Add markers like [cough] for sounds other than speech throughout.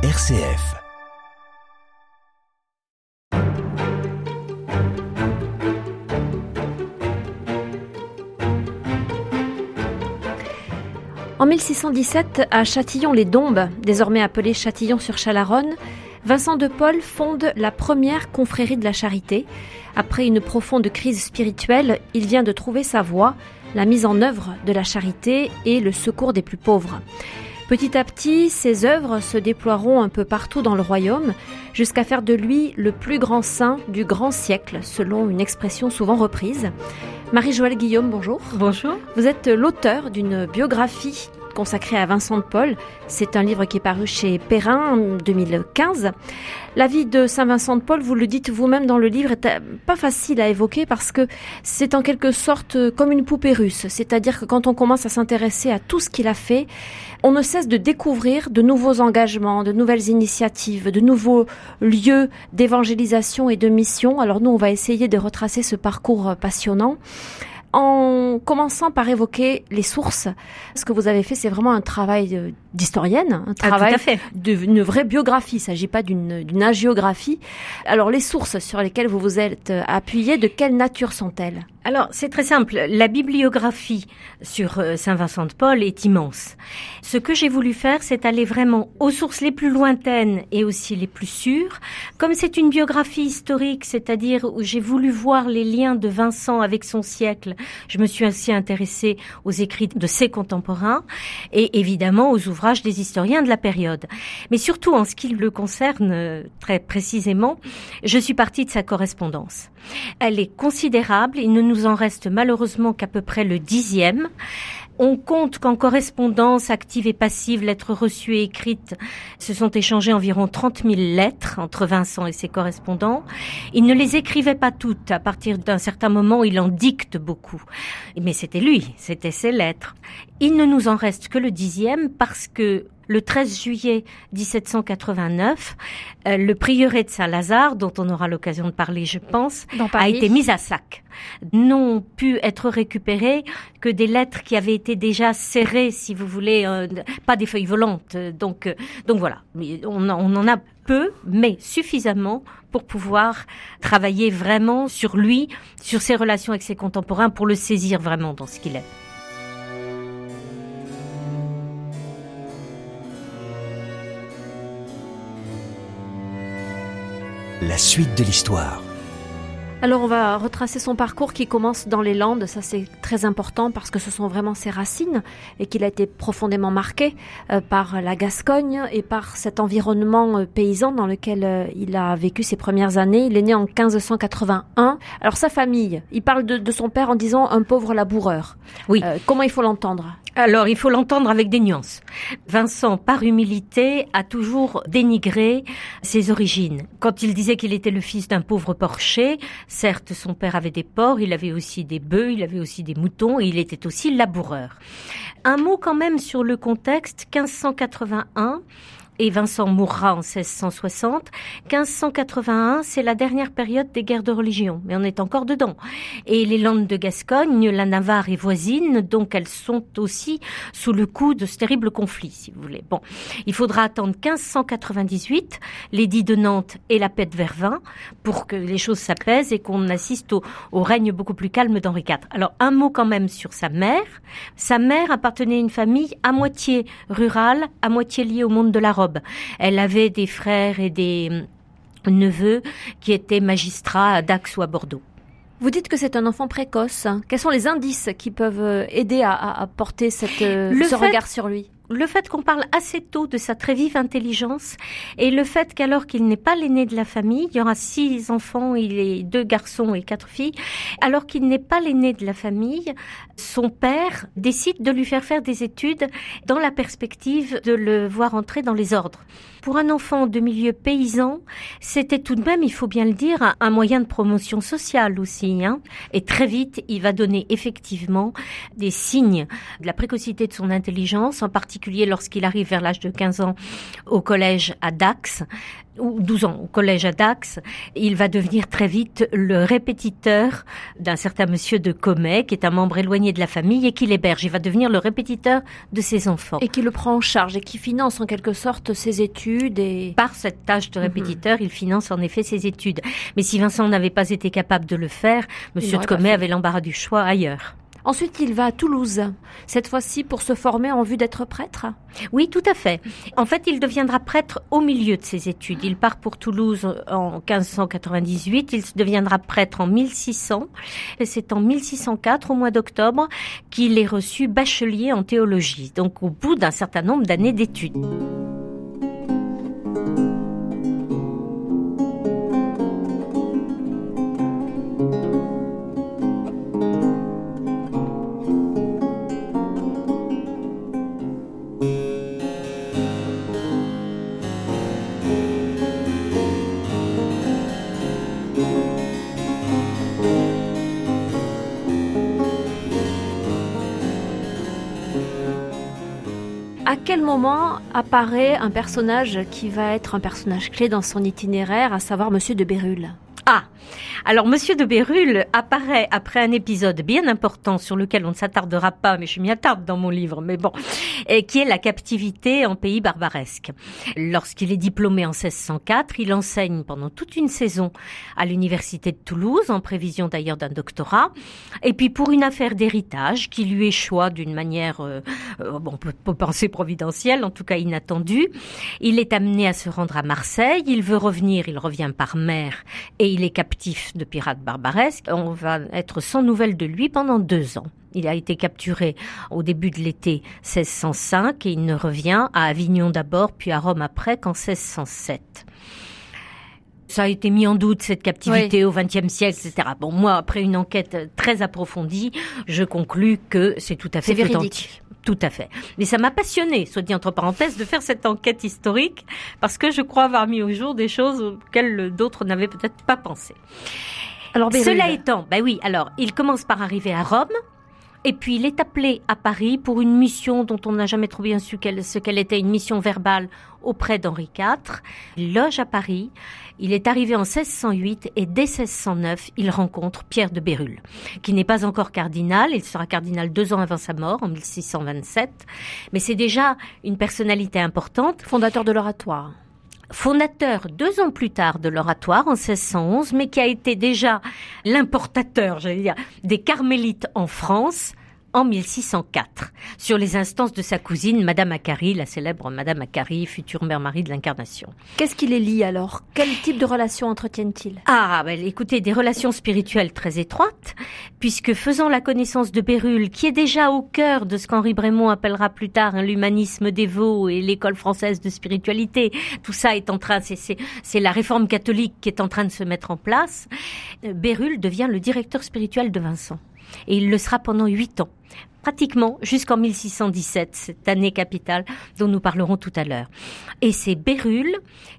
RCF. En 1617, à Châtillon-les-Dombes, désormais appelé Châtillon-sur-Chalaronne, Vincent de Paul fonde la première confrérie de la charité. Après une profonde crise spirituelle, il vient de trouver sa voie, la mise en œuvre de la charité et le secours des plus pauvres. Petit à petit, ses œuvres se déploieront un peu partout dans le royaume, jusqu'à faire de lui le plus grand saint du grand siècle, selon une expression souvent reprise. Marie-Joëlle Guillaume, bonjour. Bonjour. Vous êtes l'auteur d'une biographie consacrée à Vincent de Paul. C'est un livre qui est paru chez Perrin en 2015. La vie de Saint Vincent de Paul, vous le dites vous-même dans le livre, est pas facile à évoquer parce que c'est en quelque sorte euh, comme une poupée russe. C'est-à-dire que quand on commence à s'intéresser à tout ce qu'il a fait, on ne cesse de découvrir de nouveaux engagements, de nouvelles initiatives, de nouveaux lieux d'évangélisation et de mission. Alors nous, on va essayer de retracer ce parcours euh, passionnant en commençant par évoquer les sources. Ce que vous avez fait, c'est vraiment un travail d'historienne, un ah, travail d'une vraie biographie. Il ne s'agit pas d'une agiographie. Alors, les sources sur lesquelles vous vous êtes appuyé, de quelle nature sont-elles? Alors, c'est très simple. La bibliographie sur euh, Saint Vincent de Paul est immense. Ce que j'ai voulu faire, c'est aller vraiment aux sources les plus lointaines et aussi les plus sûres. Comme c'est une biographie historique, c'est-à-dire où j'ai voulu voir les liens de Vincent avec son siècle, je me suis ainsi intéressée aux écrits de ses contemporains et évidemment aux ouvrages des historiens de la période. Mais surtout en ce qui le concerne euh, très précisément, je suis partie de sa correspondance. Elle est considérable. Il ne nous en reste malheureusement qu'à peu près le dixième. On compte qu'en correspondance active et passive, lettres reçues et écrites, se sont échangées environ 30 000 lettres entre Vincent et ses correspondants. Il ne les écrivait pas toutes. À partir d'un certain moment, il en dicte beaucoup. Mais c'était lui, c'était ses lettres. Il ne nous en reste que le dixième parce que le 13 juillet 1789, euh, le prieuré de Saint-Lazare, dont on aura l'occasion de parler, je pense, a été mis à sac. N'ont pu être récupérées que des lettres qui avaient été déjà serrées, si vous voulez, euh, pas des feuilles volantes. Donc, euh, donc voilà, on, on en a peu, mais suffisamment pour pouvoir travailler vraiment sur lui, sur ses relations avec ses contemporains, pour le saisir vraiment dans ce qu'il est. La suite de l'histoire. Alors on va retracer son parcours qui commence dans les Landes, ça c'est très important parce que ce sont vraiment ses racines et qu'il a été profondément marqué euh, par la Gascogne et par cet environnement euh, paysan dans lequel euh, il a vécu ses premières années. Il est né en 1581. Alors sa famille, il parle de, son père en disant un pauvre laboureur. Oui. comment il faut l'entendre? Alors, il faut l'entendre avec des nuances. Vincent, par humilité, a toujours dénigré ses origines. Quand il disait qu'il était le fils d'un pauvre porcher, certes, son père avait des porcs, il avait aussi des bœufs, il avait aussi des moutons, et il était aussi laboureur. Un mot quand même sur le contexte, 1581, et Vincent mourra en 1660. 1581, c'est la dernière période des guerres de religion, mais on est encore dedans. Et les Landes de Gascogne, la Navarre est voisine, donc elles sont aussi sous le coup de ce terrible conflit, si vous voulez. Bon, il faudra attendre 1598, l'édit de Nantes et la paix de Vervins, pour que les choses s'apaisent et qu'on assiste au, au règne beaucoup plus calme d'Henri IV. Alors, un mot quand même sur sa mère. Sa mère appartenait à une famille à moitié rurale, à moitié liée au monde de la robe. Elle avait des frères et des euh, neveux qui étaient magistrats à Dax ou à Bordeaux. Vous dites que c'est un enfant précoce. Quels sont les indices qui peuvent euh, aider à, porter cette, euh, ce regard sur lui? Le fait qu'on parle assez tôt de sa très vive intelligence et le fait qu'alors qu'il n'est pas l'aîné de la famille, il y aura six enfants, il est deux garçons et quatre filles, alors qu'il n'est pas l'aîné de la famille, son père décide de lui faire faire des études dans la perspective de le voir entrer dans les ordres. Pour un enfant de milieu paysan, c'était tout de même, il faut bien le dire, un moyen de promotion sociale aussi. Hein. Et très vite, il va donner effectivement des signes de la précocité de son intelligence, en particulier lorsqu'il arrive vers l'âge de 15 ans au collège à Dax, ou 12 ans au collège à Dax, il va devenir très vite le répétiteur d'un certain monsieur de Comet, qui est un membre éloigné de la famille et qui l'héberge. Il va devenir le répétiteur de ses enfants. Et qui le prend en charge et qui finance en quelque sorte ses études et... Par cette tâche de répétiteur, il finance en effet ses études. Mais si Vincent n'avait pas été capable de le faire, monsieur de Comet avait l'embarras du choix ailleurs. Ensuite, il va à Toulouse, cette fois-ci pour se former en vue d'être prêtre. Oui, tout à fait. En fait, il deviendra prêtre au milieu de ses études. Il part pour Toulouse en 1598, il deviendra prêtre en 1600, et c'est en 1604, au mois d'octobre, qu'il est reçu bachelier en théologie, donc au bout d'un certain nombre d'années d'études. À quel moment apparaît un personnage qui va être un personnage clé dans son itinéraire, à savoir Monsieur de Bérulle? Ah alors, Monsieur de Bérulle apparaît après un épisode bien important sur lequel on ne s'attardera pas, mais je m'y attarde dans mon livre, mais bon, et qui est la captivité en pays barbaresque. Lorsqu'il est diplômé en 1604, il enseigne pendant toute une saison à l'université de Toulouse, en prévision d'ailleurs d'un doctorat, et puis pour une affaire d'héritage qui lui échoua d'une manière, euh, euh, bon, on peut penser providentielle, en tout cas inattendue, il est amené à se rendre à Marseille, il veut revenir, il revient par mer, et il est captif de pirates barbaresques. On va être sans nouvelles de lui pendant deux ans. Il a été capturé au début de l'été 1605 et il ne revient à Avignon d'abord, puis à Rome après qu'en 1607. Ça a été mis en doute cette captivité au XXe siècle, etc. Bon, moi, après une enquête très approfondie, je conclus que c'est tout à fait véridique. Tout à fait. Mais ça m'a passionné, soit dit entre parenthèses, de faire cette enquête historique parce que je crois avoir mis au jour des choses auxquelles d'autres n'avaient peut-être pas pensé. Alors, Cela étant, ben oui, alors il commence par arriver à Rome. Et puis il est appelé à Paris pour une mission dont on n'a jamais trop bien su ce qu'elle était, une mission verbale auprès d'Henri IV. Il loge à Paris. Il est arrivé en 1608 et dès 1609, il rencontre Pierre de Bérulle, qui n'est pas encore cardinal. Il sera cardinal deux ans avant sa mort, en 1627. Mais c'est déjà une personnalité importante. Fondateur de l'oratoire fondateur deux ans plus tard de l'oratoire en 1611, mais qui a été déjà l'importateur, j'allais dire, des carmélites en France en 1604, sur les instances de sa cousine, Madame Akari, la célèbre Madame Akari, future mère Marie de l'Incarnation. Qu'est-ce qui les lie alors? Quel type de relations entretiennent-ils? Ah, ben, écoutez, des relations spirituelles très étroites, puisque faisant la connaissance de Bérulle, qui est déjà au cœur de ce qu'Henri Brémond appellera plus tard l'humanisme dévot et l'école française de spiritualité, tout ça est en train, c'est la réforme catholique qui est en train de se mettre en place, Bérulle devient le directeur spirituel de Vincent et il le sera pendant huit ans, pratiquement jusqu'en 1617, cette année capitale dont nous parlerons tout à l'heure. Et c'est Bérulle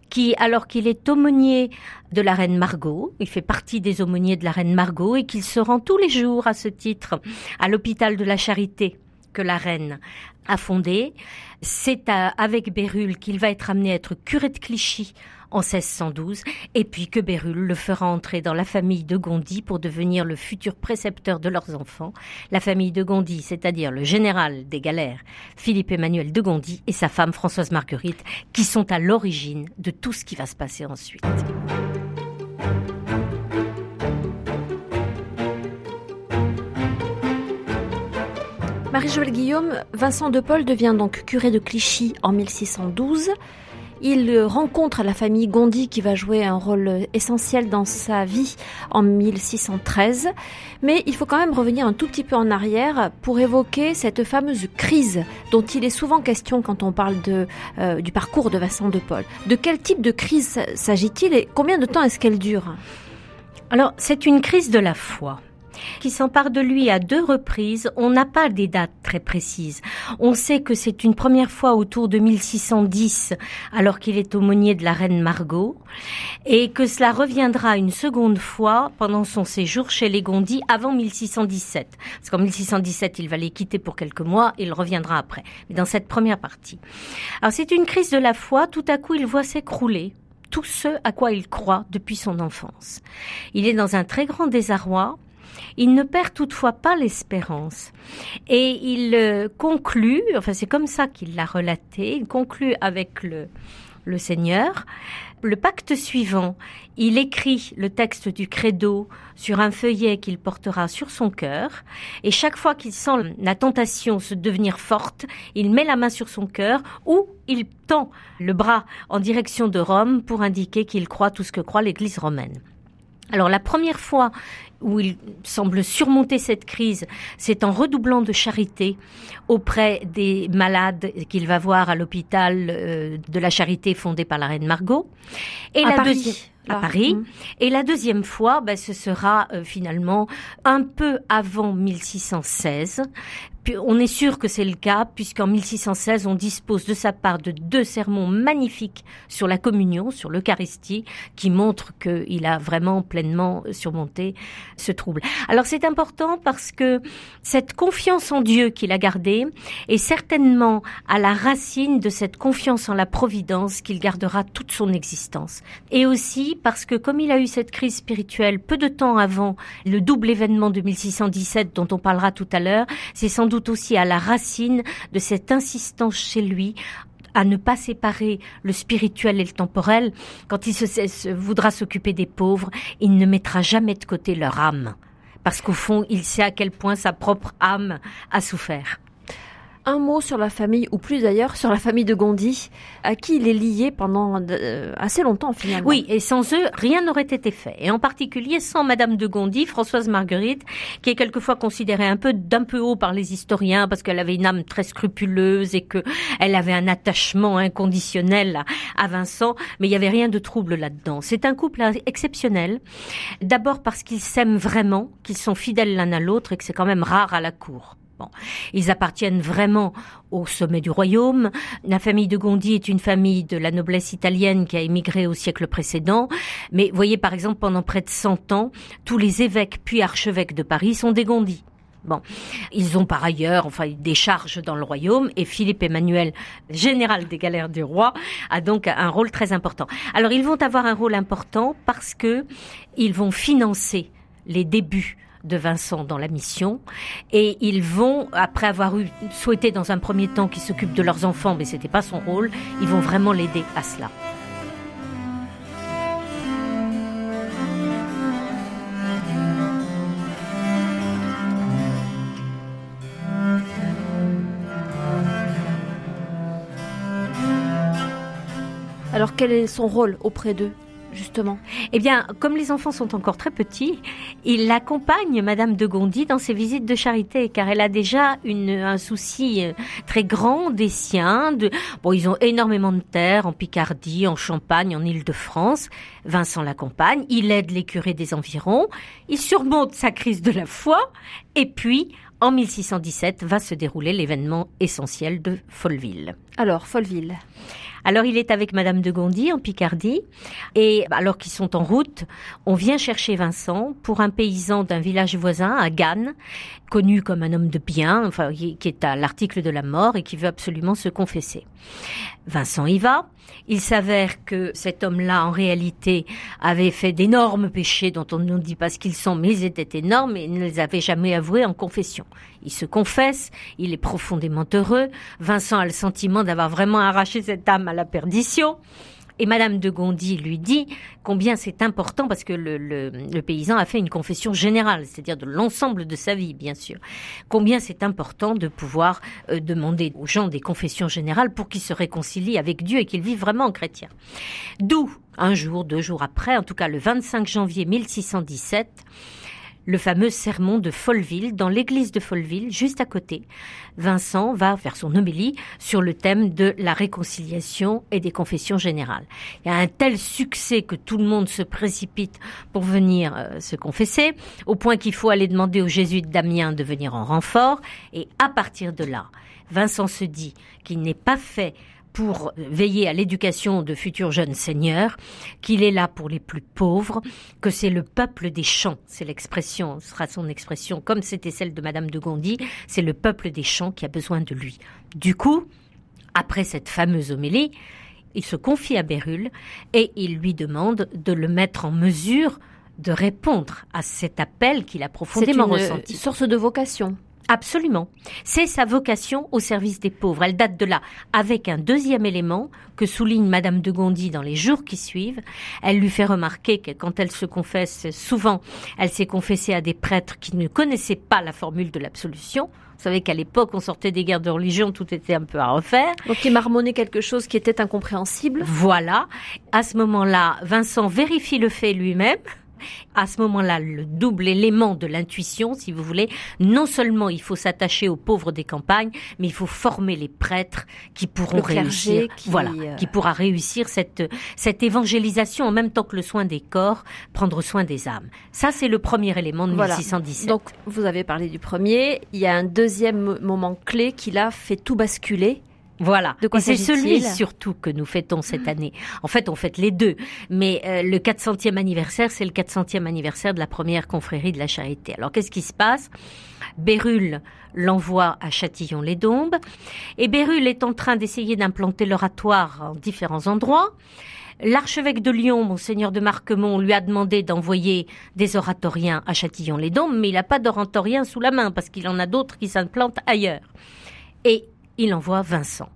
qui, alors qu'il est aumônier de la reine Margot, il fait partie des aumôniers de la reine Margot et qu'il se rend tous les jours à ce titre à l'hôpital de la Charité que la reine a fondé. C'est avec Bérulle qu'il va être amené à être curé de Clichy en 1612, et puis que Bérulle le fera entrer dans la famille de Gondi pour devenir le futur précepteur de leurs enfants. La famille de Gondi, c'est-à-dire le général des galères, Philippe Emmanuel de Gondi, et sa femme Françoise Marguerite, qui sont à l'origine de tout ce qui va se passer ensuite. Marie-Joëlle Guillaume, Vincent de Paul devient donc curé de Clichy en 1612. Il rencontre la famille Gondi qui va jouer un rôle essentiel dans sa vie en 1613. Mais il faut quand même revenir un tout petit peu en arrière pour évoquer cette fameuse crise dont il est souvent question quand on parle euh, du parcours de Vincent de Paul. De quel type de crise s'agit-il et combien de temps est-ce qu'elle dure? Alors, c'est une crise de la foi. Qui s'empare de lui à deux reprises. On n'a pas des dates très précises. On sait que c'est une première fois autour de 1610, alors qu'il est aumônier de la reine Margot, et que cela reviendra une seconde fois pendant son séjour chez les Gondis avant 1617. Parce qu'en 1617, il va les quitter pour quelques mois, il reviendra après. Mais dans cette première partie. Alors c'est une crise de la foi, tout à coup il voit s'écrouler tout ce à quoi il croit depuis son enfance. Il est dans un très grand désarroi, il ne perd toutefois pas l'espérance. Et il euh, conclut, enfin c'est comme ça qu'il l'a relaté, il conclut avec le, le Seigneur. Le pacte suivant, il écrit le texte du credo sur un feuillet qu'il portera sur son cœur, et chaque fois qu'il sent la tentation se devenir forte, il met la main sur son cœur ou il tend le bras en direction de Rome pour indiquer qu'il croit tout ce que croit l'Église romaine. Alors la première fois où il semble surmonter cette crise, c'est en redoublant de charité auprès des malades qu'il va voir à l'hôpital euh, de la charité fondé par la reine Margot. Et à la Paris. à Paris. Mmh. Et la deuxième fois, ben, ce sera euh, finalement un peu avant 1616, on est sûr que c'est le cas, puisqu'en 1616, on dispose de sa part de deux sermons magnifiques sur la communion, sur l'Eucharistie, qui montrent qu'il a vraiment pleinement surmonté ce trouble. Alors c'est important parce que cette confiance en Dieu qu'il a gardée est certainement à la racine de cette confiance en la providence qu'il gardera toute son existence. Et aussi parce que comme il a eu cette crise spirituelle peu de temps avant le double événement de 1617 dont on parlera tout à l'heure, c'est sans doute aussi à la racine de cette insistance chez lui à ne pas séparer le spirituel et le temporel. Quand il se, voudra s'occuper des pauvres, il ne mettra jamais de côté leur âme. Parce qu'au fond, il sait à quel point sa propre âme a souffert un mot sur la famille, ou plus d'ailleurs, sur la famille de Gondi, à qui il est lié pendant euh, assez longtemps finalement. Oui, et sans eux, rien n'aurait été fait. Et en particulier sans Madame de Gondi, Françoise Marguerite, qui est quelquefois considérée un peu d'un peu haut par les historiens parce qu'elle avait une âme très scrupuleuse et que elle avait un attachement inconditionnel à Vincent, mais il n'y avait rien de trouble là-dedans. C'est un couple exceptionnel. D'abord parce qu'ils s'aiment vraiment, qu'ils sont fidèles l'un à l'autre et que c'est quand même rare à la cour. Ils appartiennent vraiment au sommet du royaume. La famille de Gondi est une famille de la noblesse italienne qui a émigré au siècle précédent. Mais voyez par exemple, pendant près de 100 ans, tous les évêques puis archevêques de Paris sont des Gondi. Bon, ils ont par ailleurs, enfin, des charges dans le royaume et Philippe Emmanuel, général des galères du roi, a donc un rôle très important. Alors, ils vont avoir un rôle important parce que ils vont financer les débuts de Vincent dans la mission. Et ils vont après avoir souhaité dans un premier temps qu'il s'occupe de leurs enfants mais c'était pas son rôle ils vont vraiment l'aider à cela. Alors quel est son rôle auprès d'eux? Justement Eh bien, comme les enfants sont encore très petits, il accompagne Madame de Gondi dans ses visites de charité, car elle a déjà un souci euh, très grand des siens. Bon, ils ont énormément de terres en Picardie, en Champagne, en Île-de-France. Vincent l'accompagne, il aide les curés des environs, il surmonte sa crise de la foi, et puis, en 1617, va se dérouler l'événement essentiel de Folleville. Alors, Folleville. Alors il est avec Madame de Gondi en Picardie. Et alors qu'ils sont en route, on vient chercher Vincent pour un paysan d'un village voisin à Gannes, connu comme un homme de bien, enfin qui est à l'article de la mort et qui veut absolument se confesser. Vincent y va. Il s'avère que cet homme-là, en réalité, avait fait d'énormes péchés dont on ne dit pas ce qu'ils sont, mais ils étaient énormes et il ne les avait jamais avoués en confession. Il se confesse, il est profondément heureux. Vincent a le sentiment d'avoir vraiment arraché cette âme à la perdition. Et Madame de Gondi lui dit combien c'est important, parce que le, le, paysan a fait une confession générale, c'est-à-dire de l'ensemble de sa vie, bien sûr. Combien c'est important de pouvoir euh, demander aux gens des confessions générales pour qu'ils se réconcilient avec Dieu et qu'ils vivent vraiment en chrétien. D'où, un jour, deux jours après, en tout cas le 25 janvier 1617, le fameux sermon de Folleville, dans l'église de Folleville, juste à côté. Vincent va faire son homélie sur le thème de la réconciliation et des confessions générales. Il y a un tel succès que tout le monde se précipite pour venir euh, se confesser, au point qu'il faut aller demander au jésuite Damien de venir en renfort, et à partir de là, Vincent se dit qu'il n'est pas fait pour veiller à l'éducation de futurs jeunes seigneurs, qu'il est là pour les plus pauvres, que c'est le peuple des champs, c'est l'expression, ce sera son expression, comme c'était celle de Madame de Gondi, c'est le peuple des champs qui a besoin de lui. Du coup, après cette fameuse homélie, il se confie à Bérulle et il lui demande de le mettre en mesure de répondre à cet appel qu'il a profondément ressenti. C'est une source de vocation. Absolument. C'est sa vocation au service des pauvres. Elle date de là, avec un deuxième élément que souligne Madame de Gondi dans les jours qui suivent. Elle lui fait remarquer que quand elle se confesse, souvent, elle s'est confessée à des prêtres qui ne connaissaient pas la formule de l'absolution. Vous savez qu'à l'époque, on sortait des guerres de religion, tout était un peu à refaire. Donc il marmonnait quelque chose qui était incompréhensible. Voilà. À ce moment-là, Vincent vérifie le fait lui-même. À ce moment-là, le double élément de l'intuition, si vous voulez, non seulement il faut s'attacher aux pauvres des campagnes, mais il faut former les prêtres qui pourront réussir, qui, voilà, euh, qui pourra réussir cette cette évangélisation en même temps que le soin des corps, prendre soin des âmes. Ça, c'est le premier élément de Voilà. 1617. Donc vous avez parlé du premier. Il y a un deuxième moment clé qui là fait tout basculer. Voilà. De quoi Et c'est celui surtout que nous fêtons cette année. En fait, on fête les deux. Mais euh, le 400e anniversaire, c'est le 400e anniversaire de la première confrérie de la Charité. Alors, qu'est-ce qui se passe? Bérulle l'envoie à Châtillon-les-Dombes. Et Bérulle est en train d'essayer d'implanter l'oratoire en différents endroits. L'archevêque de Lyon, monseigneur de Marquemont, lui a demandé d'envoyer des oratoriens à Châtillon-les-Dombes, mais il n'a pas d'oratoriens sous la main parce qu'il en a d'autres qui s'implantent ailleurs. Et il envoie Vincent.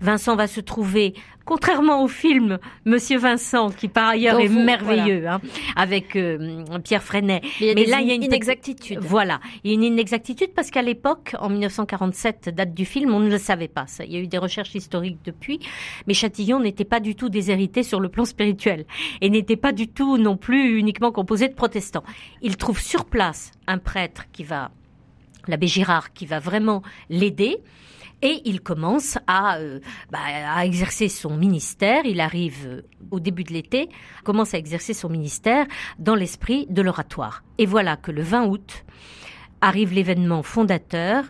Vincent va se trouver, contrairement au film Monsieur Vincent, qui par ailleurs est vous- merveilleux, hein, avec euh, Pierre Freinet. Mais là, il y a une inexactitudes. Voilà, il y a une inexactitude parce qu'à l'époque, en 1947, date du film, on ne le savait pas. Ça, il y a eu des recherches historiques depuis, mais Châtillon n'était pas du tout déshérité sur le plan spirituel et n'était pas du tout non plus uniquement composé de protestants. Il trouve sur place un prêtre qui va, l'abbé Girard, qui va vraiment l'aider. Et il commence à, euh, bah, à exercer son ministère. Il arrive euh, au début de l'été, commence à exercer son ministère dans l'esprit de l'oratoire. Et voilà que le 20 août arrive l'événement fondateur.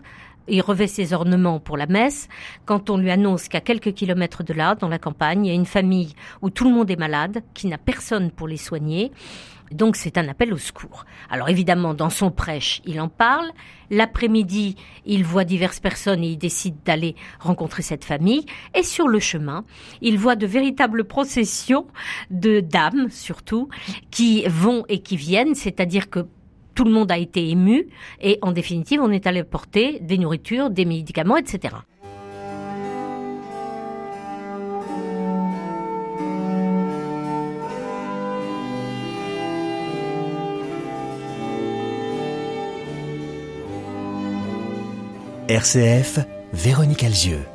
Il revêt ses ornements pour la messe quand on lui annonce qu'à quelques kilomètres de là, dans la campagne, il y a une famille où tout le monde est malade, qui n'a personne pour les soigner. Donc c'est un appel au secours. Alors évidemment, dans son prêche, il en parle. L'après-midi, il voit diverses personnes et il décide d'aller rencontrer cette famille. Et sur le chemin, il voit de véritables processions de dames, surtout, qui vont et qui viennent, c'est-à-dire que tout le monde a été ému et en définitive, on est allé porter des nourritures, des médicaments, etc. RCF, Véronique Alzieux.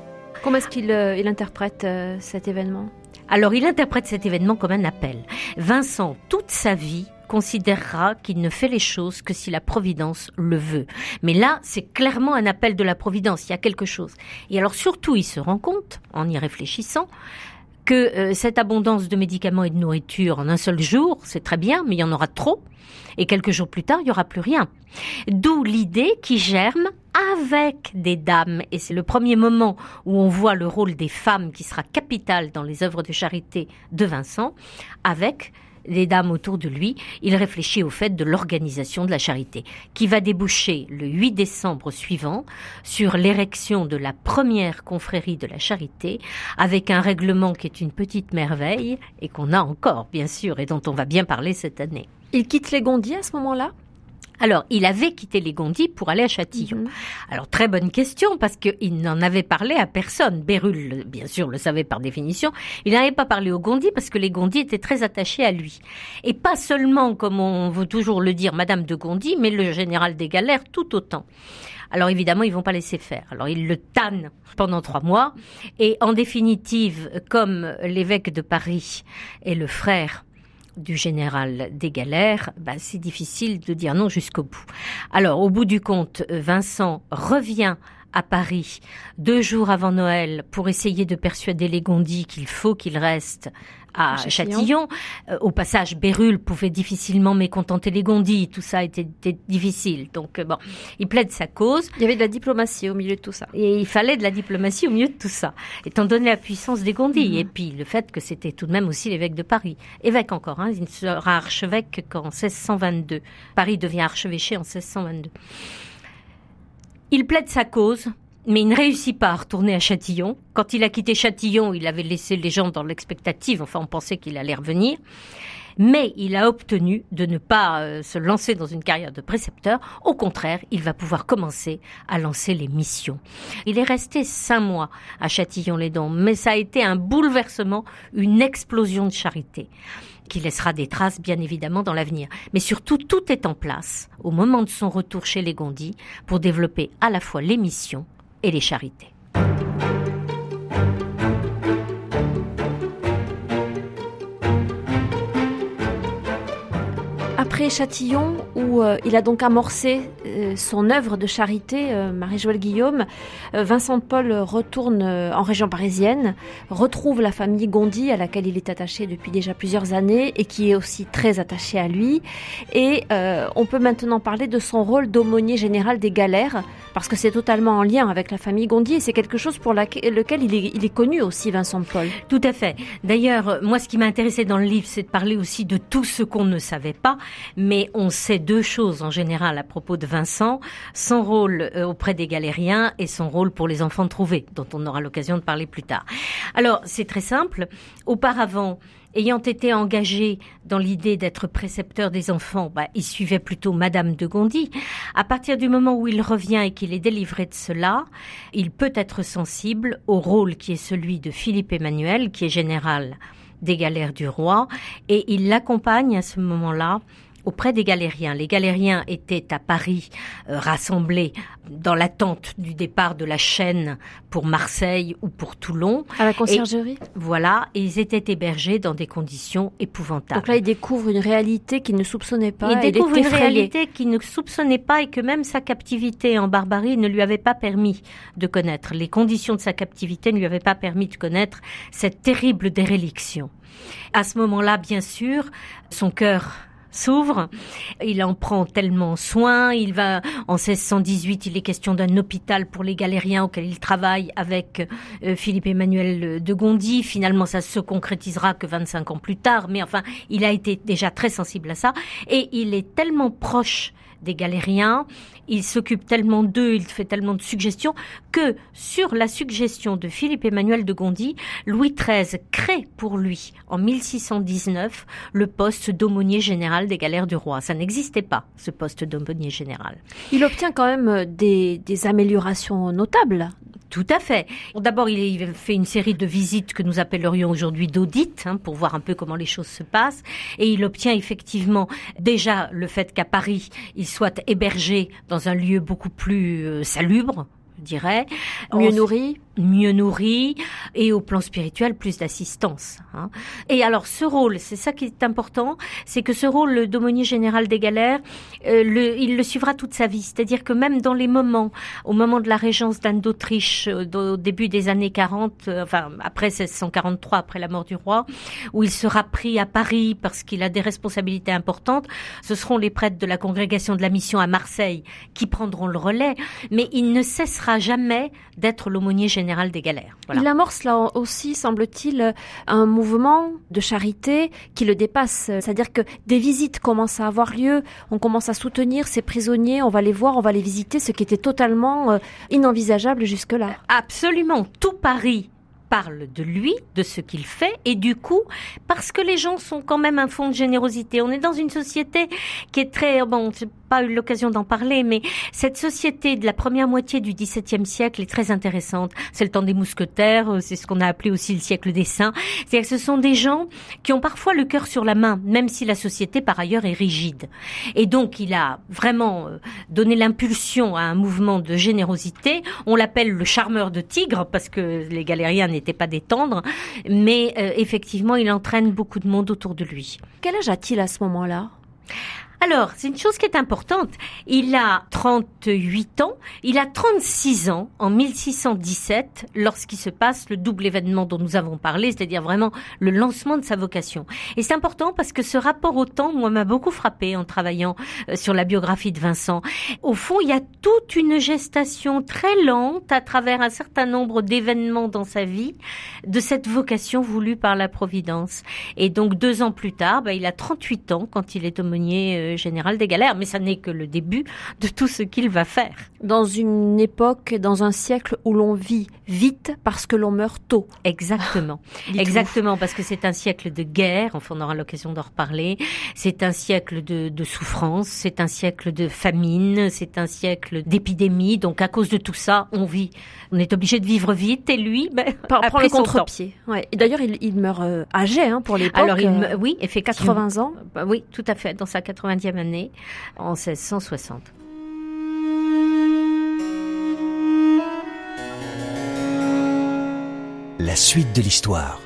Comment est-ce qu'il euh, interprète euh, cet événement? Alors il interprète cet événement comme un appel. Vincent, toute sa vie, considérera qu'il ne fait les choses que si la Providence le veut. Mais là, c'est clairement un appel de la Providence, il y a quelque chose. Et alors surtout, il se rend compte, en y réfléchissant, que euh, cette abondance de médicaments et de nourriture en un seul jour, c'est très bien, mais il y en aura trop. Et quelques jours plus tard, il n'y aura plus rien. D'où l'idée qui germe avec des dames. Et c'est le premier moment où on voit le rôle des femmes qui sera capital dans les œuvres de charité de Vincent, avec les dames autour de lui, il réfléchit au fait de l'organisation de la charité, qui va déboucher le 8 décembre suivant sur l'érection de la première confrérie de la charité, avec un règlement qui est une petite merveille, et qu'on a encore, bien sûr, et dont on va bien parler cette année. Il quitte les Gondis à ce moment-là? Alors, il avait quitté les Gondis pour aller à Châtillon. Mhm. Alors, très bonne question, parce qu'il n'en avait parlé à personne. Bérulle, le- bien sûr, le savait par définition. Il n'avait pas parlé aux Gondis, parce que les Gondis étaient très attachés à lui. Et pas seulement, comme on veut toujours le dire, Madame de Gondy, mais le général des Galères tout autant. Alors évidemment, ils vont pas laisser faire. Alors ils le tannent pendant trois mois. Et en définitive, comme l'évêque de Paris est le frère du général des galères, bah, c'est difficile de dire non jusqu'au bout. Alors, au bout du compte, Vincent revient à Paris deux jours avant Noël pour essayer de persuader les Gondis qu'il faut qu'il reste à Châtillon. Euh, au passage, Bérulle pouvait difficilement mécontenter les Gondis. Tout ça était, difficile. Donc euh, bon, il plaide sa cause. Il y avait de la diplomatie au milieu de tout ça. Et il fallait de la diplomatie au milieu de tout ça, étant donné la puissance des Gondis mhm. et puis le fait que c'était tout de même aussi l'évêque de Paris. Évêque encore, hein, il ne sera archevêque qu'en 1622. Paris devient archevêché en 1622. Il plaide sa cause, mais il ne réussit pas à retourner à Châtillon. Quand il a quitté Châtillon, il avait laissé les gens dans l'expectative, enfin on pensait qu'il allait revenir. Mais il a obtenu de ne pas euh, se lancer dans une carrière de précepteur. Au contraire, il va pouvoir commencer à lancer les missions. Il est resté cinq mois à Châtillon-les-Dons, mais ça a été un bouleversement, une explosion de charité qui laissera des traces bien évidemment dans l'avenir. Mais surtout, tout est en place au moment de son retour chez les Gondis pour développer à la fois les missions et les charités. Après Châtillon, où euh, il a donc amorcé euh, son œuvre de charité, euh, Marie-Joëlle Guillaume, Vincent de Paul retourne en région parisienne, retrouve la famille Gondi à laquelle il est attaché depuis déjà plusieurs années et qui est aussi très attachée à lui. Et on peut maintenant parler de son rôle d'aumônier général des galères, parce que c'est totalement en lien avec la famille Gondi et c'est quelque chose pour lequel il est connu aussi, Vincent de Paul. Tout à fait. D'ailleurs, moi, ce qui m'a intéressé dans le livre, c'est de parler aussi de tout ce qu'on ne savait pas, mais on sait deux choses en général à propos de Vincent, son rôle euh, auprès des galériens et son rôle pour les enfants trouvés, dont on aura l'occasion de parler plus tard. Alors, c'est très simple. Auparavant, ayant été engagé dans l'idée d'être précepteur des enfants, bah, il suivait plutôt Madame de Gondy. À partir du moment où il revient et qu'il est délivré de cela, il peut être sensible au rôle qui est celui de Philippe Emmanuel, qui est général des galères du roi, et il l'accompagne à ce moment-là auprès des galériens. Les galériens étaient à Paris euh, rassemblés dans l'attente du départ de la chaîne pour Marseille ou pour Toulon. À la conciergerie? Voilà, et ils étaient hébergés dans des conditions épouvantables. Donc là, ils découvrent une réalité qu'ils ne soupçonnaient pas. Ils découvrent une réalité qu'ils ne soupçonnaient pas et que même sa captivité en barbarie ne lui avait pas permis de connaître. Les conditions de sa captivité ne lui avaient pas permis de connaître cette terrible déréliction. À ce moment-là, bien sûr, son cœur s'ouvre. Il en prend tellement soin. Il va, en 1618, il est question d'un hôpital pour les galériens auquel il travaille avec euh, Philippe Emmanuel de Gondy. Finalement, ça se concrétisera que 25 ans plus tard. Mais enfin, il a été déjà très sensible à ça. Et il est tellement proche des galériens. Il s'occupe tellement d'eux, il fait tellement de suggestions que sur la suggestion de Philippe Emmanuel de Gondy, Louis XIII crée pour lui en 1619 le poste d'aumônier général des galères du roi. Ça n'existait pas, ce poste d'aumônier général. Il obtient quand même des, des améliorations notables tout à fait. D'abord, il fait une série de visites que nous appellerions aujourd'hui d'audit, hein, pour voir un peu comment les choses se passent. Et il obtient effectivement déjà le fait qu'à Paris, il soit hébergé dans un lieu beaucoup plus euh, salubre, je dirais. Mieux nourri mieux nourri et au plan spirituel plus d'assistance. Hein. Et alors ce rôle, c'est ça qui est important, c'est que ce rôle d'aumônier général des galères, euh, il le suivra toute sa vie. C'est-à-dire que même dans les moments, au moment de la régence d'Anne d'Autriche, euh, au début des années 40, euh, enfin après 1643, après la mort du roi, où il sera pris à Paris parce qu'il a des responsabilités importantes, ce seront les prêtres de la congrégation de la mission à Marseille qui prendront le relais, mais il ne cessera jamais d'être l'aumônier général des galères. Il amorce là aussi, semble-t-il, un mouvement de charité qui le dépasse. C'est-à-dire que des visites commencent à avoir lieu, on commence à soutenir ces prisonniers, on va les voir, on va les visiter, ce qui était totalement euh, inenvisageable jusque-là. Absolument, tout Paris parle de lui, de ce qu'il fait, et du coup, parce que les gens sont quand même un fond de générosité. On est dans une société qui est très, bon, pas eu l'occasion d'en parler, mais cette société de la première moitié du XVIIe siècle est très intéressante. C'est le temps des mousquetaires, euh, c'est ce qu'on a appelé aussi le siècle des saints. C'est-à-dire que ce sont des gens qui ont parfois le cœur sur la main, même si la société par ailleurs est rigide. Et donc il a vraiment euh, donné l'impulsion à un mouvement de générosité. On l'appelle le charmeur de tigres parce que les galériens n'étaient n'était pas des tendres, mais euh, effectivement, il entraîne beaucoup de monde autour de lui. Quel âge a-t-il à ce moment-là? Alors, c'est une chose qui est importante. Il a 38 ans, il a 36 ans en 1617 lorsqu'il se passe le double événement dont nous avons parlé, c'est-à-dire vraiment le lancement de sa vocation. Et c'est important parce que ce rapport au temps, moi, m'a beaucoup frappé en travaillant euh, sur la biographie de Vincent. Au fond, il y a toute une gestation très lente à travers un certain nombre d'événements dans sa vie de cette vocation voulue par la Providence. Et donc, deux ans plus tard, bah, il a 38 ans quand il est aumônier euh, général des galères, mais ça n'est que le début de tout ce qu'il va faire. Dans une époque, dans un siècle où l'on vit vite parce que l'on meurt tôt. Exactement. Exactement, parce que c'est un siècle de guerre, enfin on aura l'occasion d'en reparler, c'est un siècle de, de souffrance, c'est un siècle de famine, c'est un siècle d'épidémie, donc à cause de tout ça, on vit, on est obligé de vivre vite, et lui, ben, [laughs] prend le contre-pied. Ouais. Et d'ailleurs, il, il, meurt euh, âgé hein, pour l'époque. Alors, il euh, oui, effectivement. 80 ans. Bah oui, tout à fait, dans sa 90e année, en 1660. La suite de l'histoire.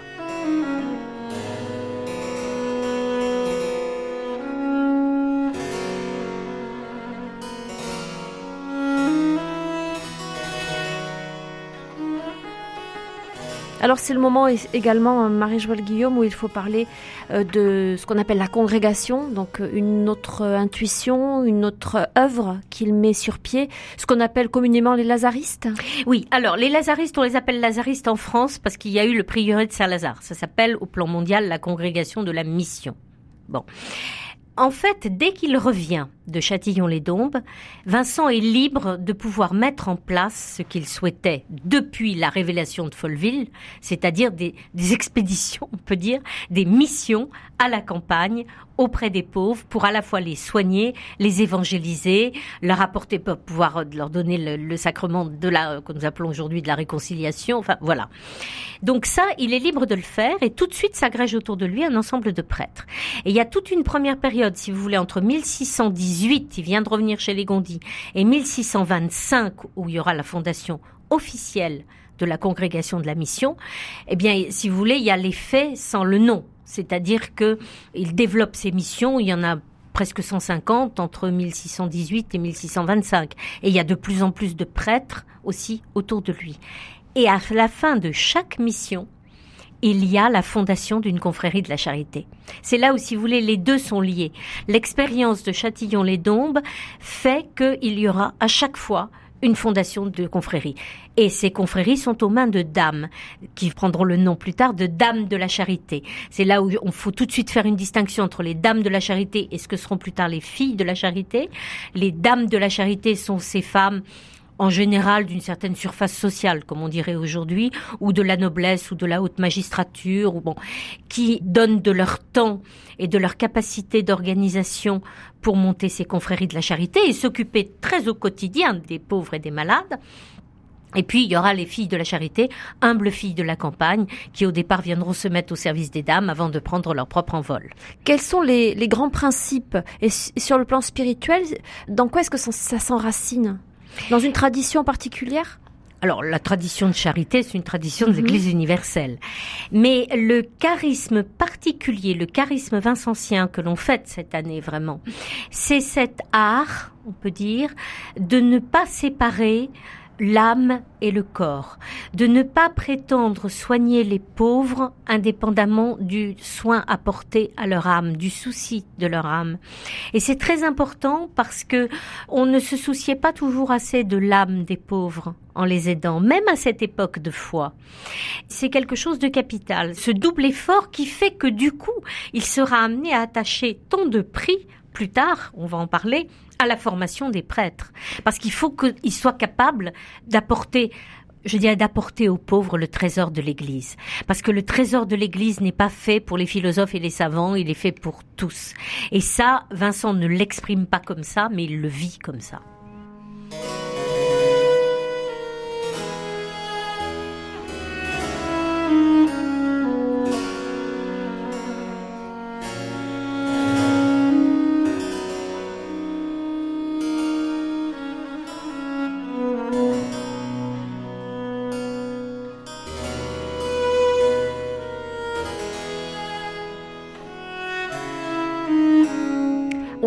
Alors c'est le moment également, Marie-Joëlle Guillaume, où il faut parler euh, de ce qu'on appelle la congrégation, donc euh, une autre intuition, une autre œuvre qu'il met sur pied, ce qu'on appelle communément les lazaristes. Oui, alors les lazaristes, on les appelle lazaristes en France parce qu'il y a eu le prieuré de Saint-Lazare. Ça s'appelle au plan mondial la congrégation de la mission. Bon. En fait, dès qu'il revient de Châtillon-les-Dombes, Vincent est libre de pouvoir mettre en place ce qu'il souhaitait depuis la révélation de Folleville, c'est-à-dire des, expéditions, on peut dire, des missions à la campagne auprès des pauvres pour à la fois les soigner, les évangéliser, leur apporter pouvoir leur donner le, le sacrement de la que nous appelons aujourd'hui de la réconciliation. Enfin voilà. Donc ça, il est libre de le faire et tout de suite s'agrège autour de lui un ensemble de prêtres. Et il y a toute une première période, si vous voulez, entre 1618, il vient de revenir chez les Gondis, et 1625 où il y aura la fondation officielle de la congrégation de la mission, eh bien, si vous voulez, il y a les faits sans le nom. C'est-à-dire que il développe ses missions, il y en a presque 150 entre 1618 et 1625. Et il y a de plus en plus de prêtres aussi autour de lui. Et à la fin de chaque mission, il y a la fondation d'une confrérie de la charité. C'est là où, si vous voulez, les deux sont liés. L'expérience de Châtillon-les-Dombes fait qu'il y aura à chaque fois une fondation de confrérie. Et ces confréries sont aux mains de dames, qui prendront le nom plus tard de dames de la charité. C'est là où on faut tout de suite faire une distinction entre les dames de la charité et ce que seront plus tard les filles de la charité. Les dames de la charité sont ces femmes en général d'une certaine surface sociale, comme on dirait aujourd'hui, ou de la noblesse ou de la haute magistrature, ou bon, qui donnent de leur temps et de leur capacité d'organisation pour monter ces confréries de la charité et s'occuper très au quotidien des pauvres et des malades. Et puis, il y aura les filles de la charité, humbles filles de la campagne, qui au départ viendront se mettre au service des dames avant de prendre leur propre envol. Quels sont les, les grands principes? Et sur le plan spirituel, dans quoi est-ce que ça s'enracine? Dans une tradition particulière? Alors, la tradition de charité, c'est une tradition des églises universelles. Mais le charisme particulier, le charisme vincentien que l'on fête cette année vraiment, c'est cet art, on peut dire, de ne pas séparer l'âme et le corps, de ne pas prétendre soigner les pauvres indépendamment du soin apporté à leur âme, du souci de leur âme. Et c'est très important parce que on ne se souciait pas toujours assez de l'âme des pauvres en les aidant, même à cette époque de foi. C'est quelque chose de capital. Ce double effort qui fait que du coup, il sera amené à attacher tant de prix plus tard, on va en parler, à la formation des prêtres. Parce qu'il faut qu'ils soient capables d'apporter je dirais d'apporter aux pauvres le trésor de l'Église. Parce que le trésor de l'Église n'est pas fait pour les philosophes et les savants, il est fait pour tous. Et ça, Vincent ne l'exprime pas comme ça, mais il le vit comme ça.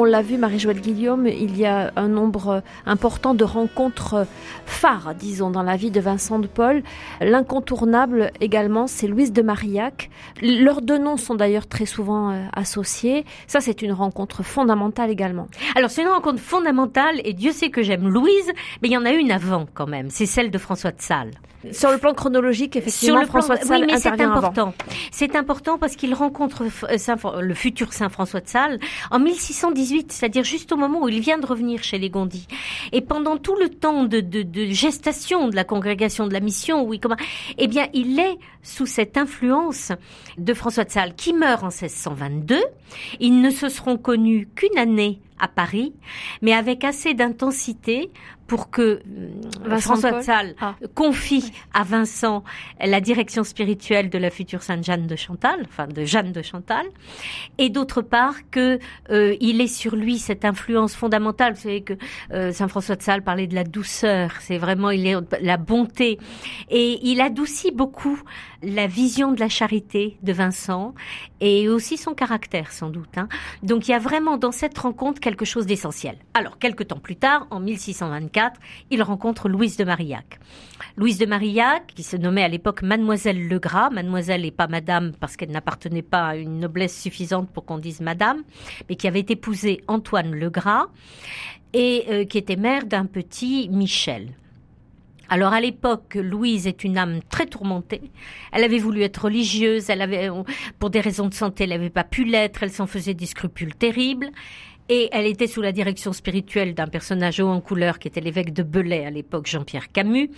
L'a vu, Marie-Joëlle Guillaume, il y a un nombre important de rencontres phares, disons, dans la vie de Vincent de Paul. L'incontournable également, c'est Louise de Marillac. Leurs deux noms sont d'ailleurs très souvent euh, associés. Ça, c'est une rencontre fondamentale également. Alors, c'est une rencontre fondamentale, et Dieu sait que j'aime Louise, mais il y en a une avant quand même. C'est celle de François de Sales. Sur le plan chronologique, effectivement, Sur le François de Sales oui, mais c'est important. C'est important parce qu'il rencontre euh, le futur Saint François de Sales en 1618, c'est-à-dire juste au moment où il vient de revenir chez les Gondis. Et pendant tout le temps de, gestation de la congrégation de la mission, oui, comment, eh bien, il est sous cette influence de François de Sales qui meurt en 1622. Ils ne se seront connus qu'une année à Paris, mais avec assez d'intensité pour que euh, François de Sales ah. confie à Vincent la direction spirituelle de la future Sainte Jeanne de Chantal, enfin de Jeanne de Chantal, et d'autre part que euh, il est sur lui cette influence fondamentale. Vous savez que euh, Saint François de Sales parlait de la douceur, c'est vraiment il est la bonté, et il adoucit beaucoup la vision de la charité de Vincent et aussi son caractère sans doute. Hein. Donc il y a vraiment dans cette rencontre quelque chose d'essentiel. Alors quelques temps plus tard, en 1624 il rencontre Louise de Marillac. Louise de Marillac, qui se nommait à l'époque Mademoiselle Legras, Mademoiselle et pas Madame parce qu'elle n'appartenait pas à une noblesse suffisante pour qu'on dise Madame, mais qui avait épousé Antoine Legras et euh, qui était mère d'un petit Michel. Alors à l'époque, Louise est une âme très tourmentée. Elle avait voulu être religieuse, elle avait, pour des raisons de santé, elle n'avait pas pu l'être, elle s'en faisait des scrupules terribles et elle était sous la direction spirituelle d'un personnage haut en couleur qui était l'évêque de Belay à l'époque, Jean-Pierre Camus,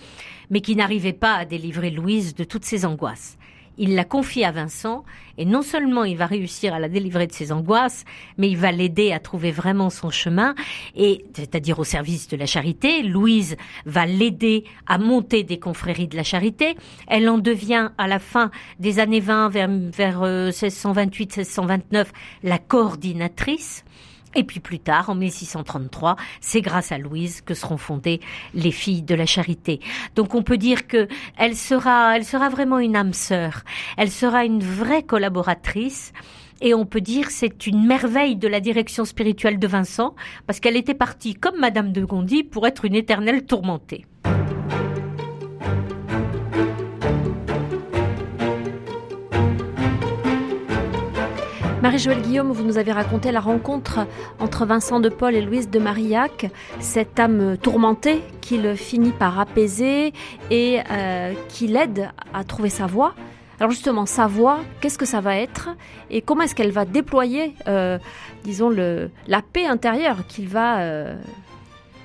mais qui n'arrivait pas à délivrer Louise de toutes ses angoisses. Il la confie à Vincent, et non seulement il va réussir à la délivrer de ses angoisses, mais il va l'aider à trouver vraiment son chemin, et c'est-à-dire au service de la charité. Louise va l'aider à monter des confréries de la charité. Elle en devient à la fin des années 20, vers, vers 1628-1629, euh, la coordinatrice. Et puis plus tard, en 1633, c'est grâce à Louise que seront fondées les filles de la charité. Donc on peut dire que elle sera, elle sera vraiment une âme sœur. Elle sera une vraie collaboratrice. Et on peut dire c'est une merveille de la direction spirituelle de Vincent, parce qu'elle était partie, comme Madame de Gondi, pour être une éternelle tourmentée. Marie-Joëlle Guillaume, vous nous avez raconté la rencontre entre Vincent de Paul et Louise de Marillac, cette âme tourmentée qu'il finit par apaiser et euh, qui l'aide à trouver sa voie. Alors justement, sa voix, qu'est-ce que ça va être et comment est-ce qu'elle va déployer, euh, disons, le, la paix intérieure qu'il va euh,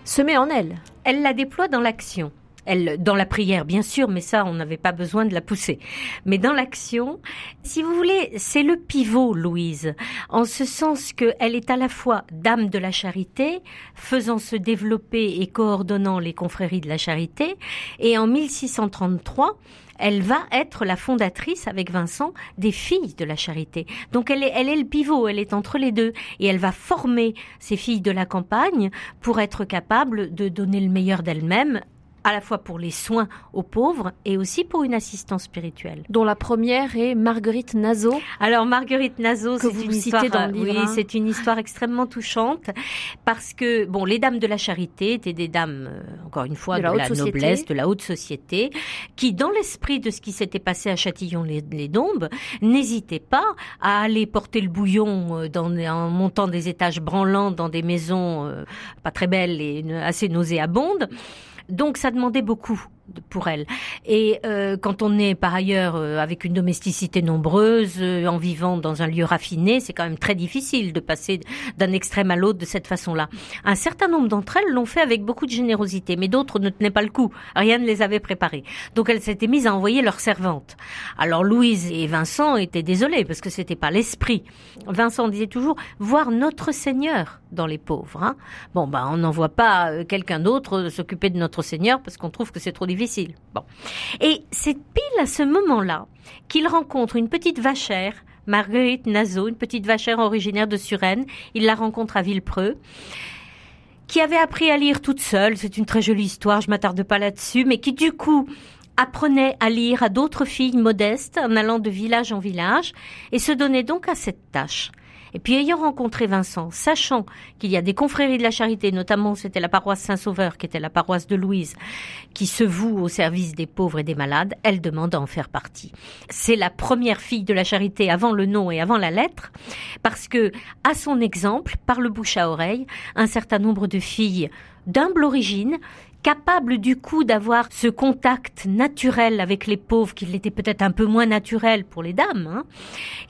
semer en elle? Elle la déploie dans l'action elle, dans la prière, bien sûr, mais ça, on n'avait pas besoin de la pousser. Mais dans l'action, si vous voulez, c'est le pivot, Louise, en ce sens qu'elle est à la fois dame de la charité, faisant se développer et coordonnant les confréries de la charité, et en 1633, elle va être la fondatrice avec Vincent des filles de la charité. Donc elle est, elle est le pivot, elle est entre les deux et elle va former ces filles de la campagne pour être capable de donner le meilleur d'elles-mêmes à la fois pour les soins aux pauvres et aussi pour une assistance spirituelle. Dont la première est Marguerite Nazo. Alors Marguerite Nazo, c'est une histoire, oui, hein. c'est une histoire extrêmement touchante parce que bon, les dames de la charité étaient des dames, euh, encore une fois, de, la, noblesse, de la haute société, qui, dans l'esprit de ce qui s'était passé à Châtillon-les-Dombes, n'hésitaient pas à aller porter le bouillon euh, dans, en montant des étages branlants dans des maisons euh, pas très belles et assez nauséabondes. Donc ça demandait beaucoup pour elle. Et euh, quand on est par ailleurs euh, avec une domesticité nombreuse, euh, en vivant dans un lieu raffiné, c'est quand même très difficile de passer d'un extrême à l'autre de cette façon-là. Un certain nombre d'entre elles l'ont fait avec beaucoup de générosité, mais d'autres ne tenaient pas le coup. Rien ne les avait préparées. Donc elles s'étaient mises à envoyer leurs servantes. Alors Louise et Vincent étaient désolés parce que c'était pas l'esprit. Vincent disait toujours voir notre Seigneur dans les pauvres. Hein. Bon, bah on n'envoie pas quelqu'un d'autre s'occuper de notre Seigneur parce qu'on trouve que c'est trop difficile Bon. Et c'est pile à ce moment-là qu'il rencontre une petite vachère, Marguerite Nazo, une petite vachère originaire de Suresnes. Il la rencontre à Villepreux qui avait appris à lire toute seule. C'est une très jolie histoire, je m'attarde pas là-dessus, mais qui du coup apprenait à lire à d'autres filles modestes en allant de village en village et se donnait donc à cette tâche. Et puis ayant rencontré Vincent, sachant qu'il y a des confréries de la charité, notamment c'était la paroisse Saint-Sauveur qui était la paroisse de Louise, qui se voue au service des pauvres et des malades, elle demande à en faire partie. C'est la première fille de la charité avant le nom et avant la lettre, parce que, à son exemple, par le bouche à oreille, un certain nombre de filles d'humble origine capable du coup d'avoir ce contact naturel avec les pauvres, qu'il était peut-être un peu moins naturel pour les dames, hein,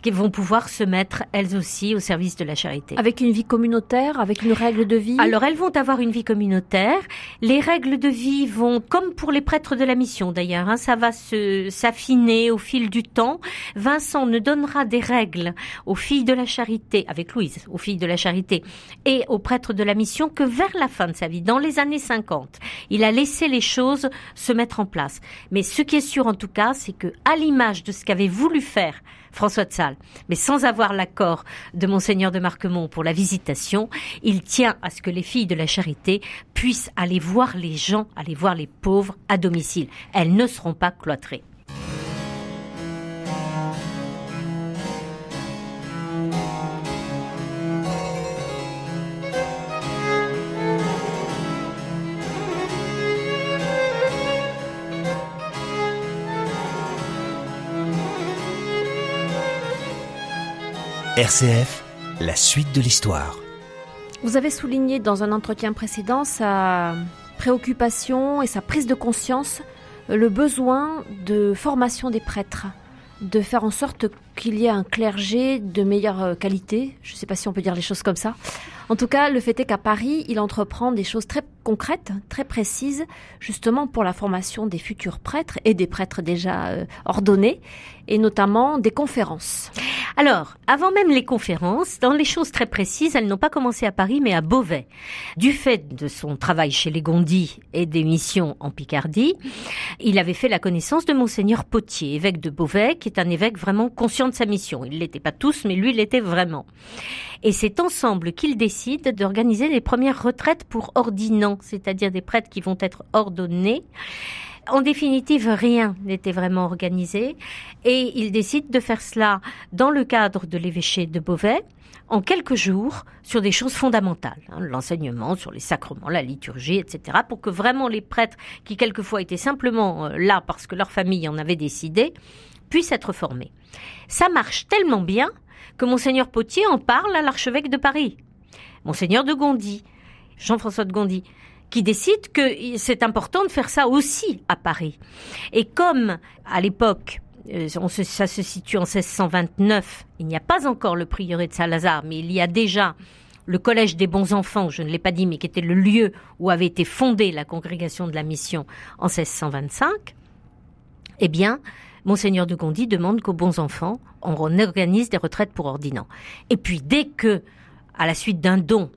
qui vont pouvoir se mettre elles aussi au service de la charité. Avec une vie communautaire, avec une règle de vie? Alors elles vont avoir une vie communautaire. Les règles de vie vont, comme pour les prêtres de la mission d'ailleurs, hein, ça va se s'affiner au fil du temps. Vincent ne donnera des règles aux filles de la charité, avec Louise, aux filles de la charité, et aux prêtres de la mission que vers la fin de sa vie, dans les années 50. Il a laissé les choses se mettre en place. Mais ce qui est sûr en tout cas, c'est que, à l'image de ce qu'avait voulu faire François de Sales, mais sans avoir l'accord de Monseigneur de Marquemont pour la visitation, il tient à ce que les filles de la charité puissent aller voir les gens, aller voir les pauvres à domicile. Elles ne seront pas cloîtrées. RCF, la suite de l'histoire. Vous avez souligné dans un entretien précédent sa préoccupation et sa prise de conscience, le besoin de formation des prêtres, de faire en sorte qu'il y ait un clergé de meilleure qualité. Je ne sais pas si on peut dire les choses comme ça. En tout cas, le fait est qu'à Paris, il entreprend des choses très concrètes, très précises, justement pour la formation des futurs prêtres et des prêtres déjà euh, ordonnés, et notamment des conférences. Alors, avant même les conférences, dans les choses très précises, elles n'ont pas commencé à Paris, mais à Beauvais. Du fait de son travail chez les Gondis et des missions en Picardie, il avait fait la connaissance de Monseigneur Potier, évêque de Beauvais, qui est un évêque vraiment conscient de sa mission. Il l'était pas tous, mais lui, l'était vraiment. Et c'est ensemble qu'ils décident d'organiser les premières retraites pour ordinants, c'est-à-dire des prêtres qui vont être ordonnés. En définitive, rien n'était vraiment organisé et il décide de faire cela dans le cadre de l'évêché de Beauvais en quelques jours sur des choses fondamentales, hein, l'enseignement sur les sacrements, la liturgie, etc., pour que vraiment les prêtres, qui quelquefois étaient simplement euh, là parce que leur famille en avait décidé, puissent être formés. Ça marche tellement bien que monseigneur Potier en parle à l'archevêque de Paris, monseigneur de Gondy, Jean-François de Gondy, qui décide que c'est important de faire ça aussi à Paris. Et comme à l'époque, euh, ça se situe en 1629, il n'y a pas encore le prieuré de Saint-Lazare, mais il y a déjà le collège des bons enfants, je ne l'ai pas dit, mais qui était le lieu où avait été fondée la congrégation de la mission en 1625, eh bien, Monseigneur de Gondy demande qu'aux bons enfants, on organise des retraites pour ordinants. Et puis, dès que, à la suite d'un don,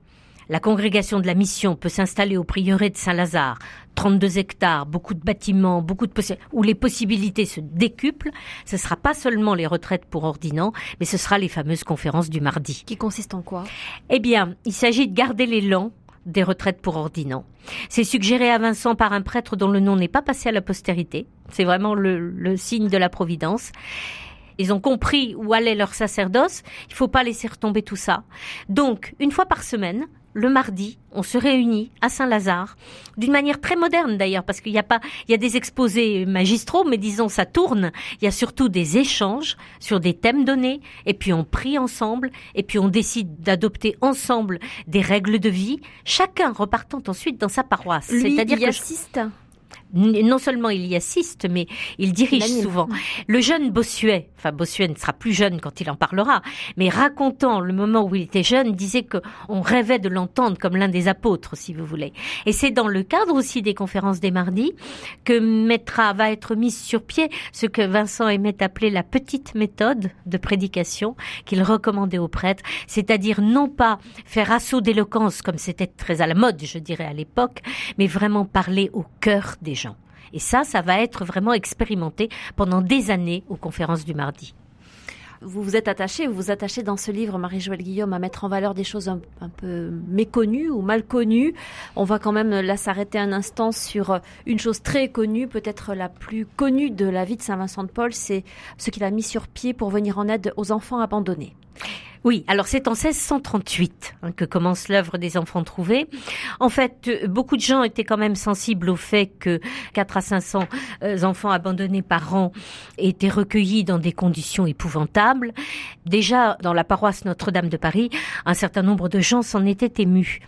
la congrégation de la mission peut s'installer au prieuré de Saint-Lazare, 32 hectares, beaucoup de bâtiments, beaucoup de où les possibilités se décuplent. Ce ne sera pas seulement les retraites pour ordinants, mais ce sera les fameuses conférences du mardi. Qui consistent en quoi? Eh bien, il s'agit de garder l'élan des retraites pour ordinants. C'est suggéré à Vincent par un prêtre dont le nom n'est pas passé à la postérité. C'est vraiment le, signe de la providence. Ils ont compris où allait leur sacerdoce. Il faut pas laisser retomber tout ça. Donc, une fois par semaine, le mardi, on se réunit à Saint-Lazare, d'une manière très moderne d'ailleurs, parce qu'il y a pas, il y a des exposés magistraux, mais disons ça tourne. Il y a surtout des échanges sur des thèmes donnés, et puis on prie ensemble, et puis on décide d'adopter ensemble des règles de vie, chacun repartant ensuite dans sa paroisse. C'est-à-dire que assiste non seulement il y assiste, mais il dirige souvent. Le jeune Bossuet, enfin Bossuet ne sera plus jeune quand il en parlera, mais racontant le moment où il était jeune, disait que on rêvait de l'entendre comme l'un des apôtres, si vous voulez. Et c'est dans le cadre aussi des conférences des mardis que mettra, va être mise sur pied ce que Vincent aimait appeler la petite méthode de prédication qu'il recommandait aux prêtres, c'est-à-dire non pas faire assaut d'éloquence comme c'était très à la mode, je dirais à l'époque, mais vraiment parler au cœur des gens. Et ça, ça va être vraiment expérimenté pendant des années aux conférences du mardi. Vous vous êtes attaché, vous vous attachez dans ce livre, Marie-Joëlle Guillaume, à mettre en valeur des choses un, peu méconnues ou mal connues. On va quand même là s'arrêter un instant sur une chose très connue, peut-être la plus connue de la vie de Saint-Vincent de Paul, c'est ce qu'il a mis sur pied pour venir en aide aux enfants abandonnés. Oui, alors c'est en 1638 hein, que commence l'œuvre des enfants trouvés. En fait, euh, beaucoup de gens étaient quand même sensibles au fait que 4 à 500 euh, enfants abandonnés par an étaient recueillis dans des conditions épouvantables. Déjà, dans la paroisse Notre-Dame de Paris, un certain nombre de gens s'en étaient émus.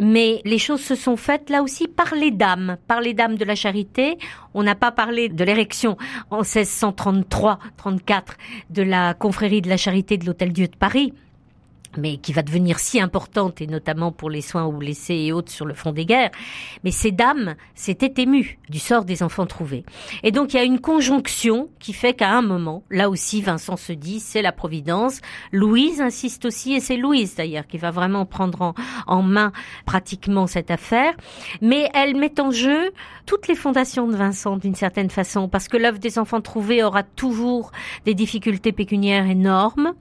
Mais les choses se sont faites là aussi par les dames, par les dames de la charité. On n'a pas parlé de l'érection en 1633-34 de la confrérie de la charité de l'Hôtel-Dieu de Paris mais qui va devenir si importante, et notamment pour les soins aux blessés et autres sur le front des guerres. Mais ces dames s'étaient émues du sort des enfants trouvés. Et donc il y a une conjonction qui fait qu'à un moment, là aussi Vincent se dit, c'est la Providence. Louise insiste aussi, et c'est Louise d'ailleurs qui va vraiment prendre en, en main pratiquement cette affaire. Mais elle met en jeu toutes les fondations de Vincent d'une certaine façon, parce que l'œuvre des enfants trouvés aura toujours des difficultés pécuniaires énormes.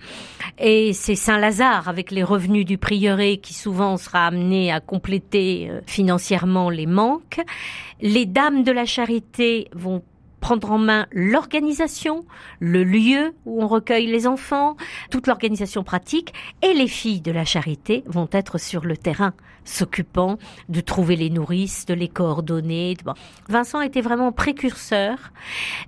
Et c'est Saint-Lazare avec les revenus du prieuré qui souvent sera amené à compléter euh, financièrement les manques. Les dames de la charité vont prendre en main l'organisation, le lieu où on recueille les enfants, toute l'organisation pratique, et les filles de la charité vont être sur le terrain s'occupant de trouver les nourrices, de les coordonner. Vincent était vraiment précurseur,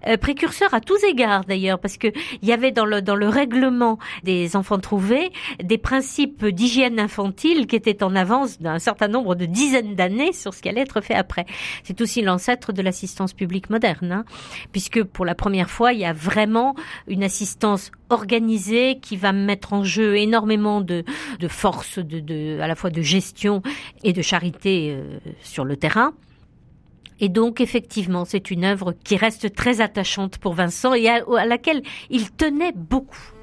euh, précurseur à tous égards d'ailleurs, parce que il y avait dans le dans le règlement des enfants trouvés des principes d'hygiène infantile qui étaient en avance d'un certain nombre de dizaines d'années sur ce qui allait être fait après. C'est aussi l'ancêtre de l'assistance publique moderne, hein, puisque pour la première fois il y a vraiment une assistance organisée qui va mettre en jeu énormément de de force, de, à la fois de gestion et de charité euh, sur le terrain. Et donc, effectivement, c'est une œuvre qui reste très attachante pour Vincent et à laquelle il tenait beaucoup.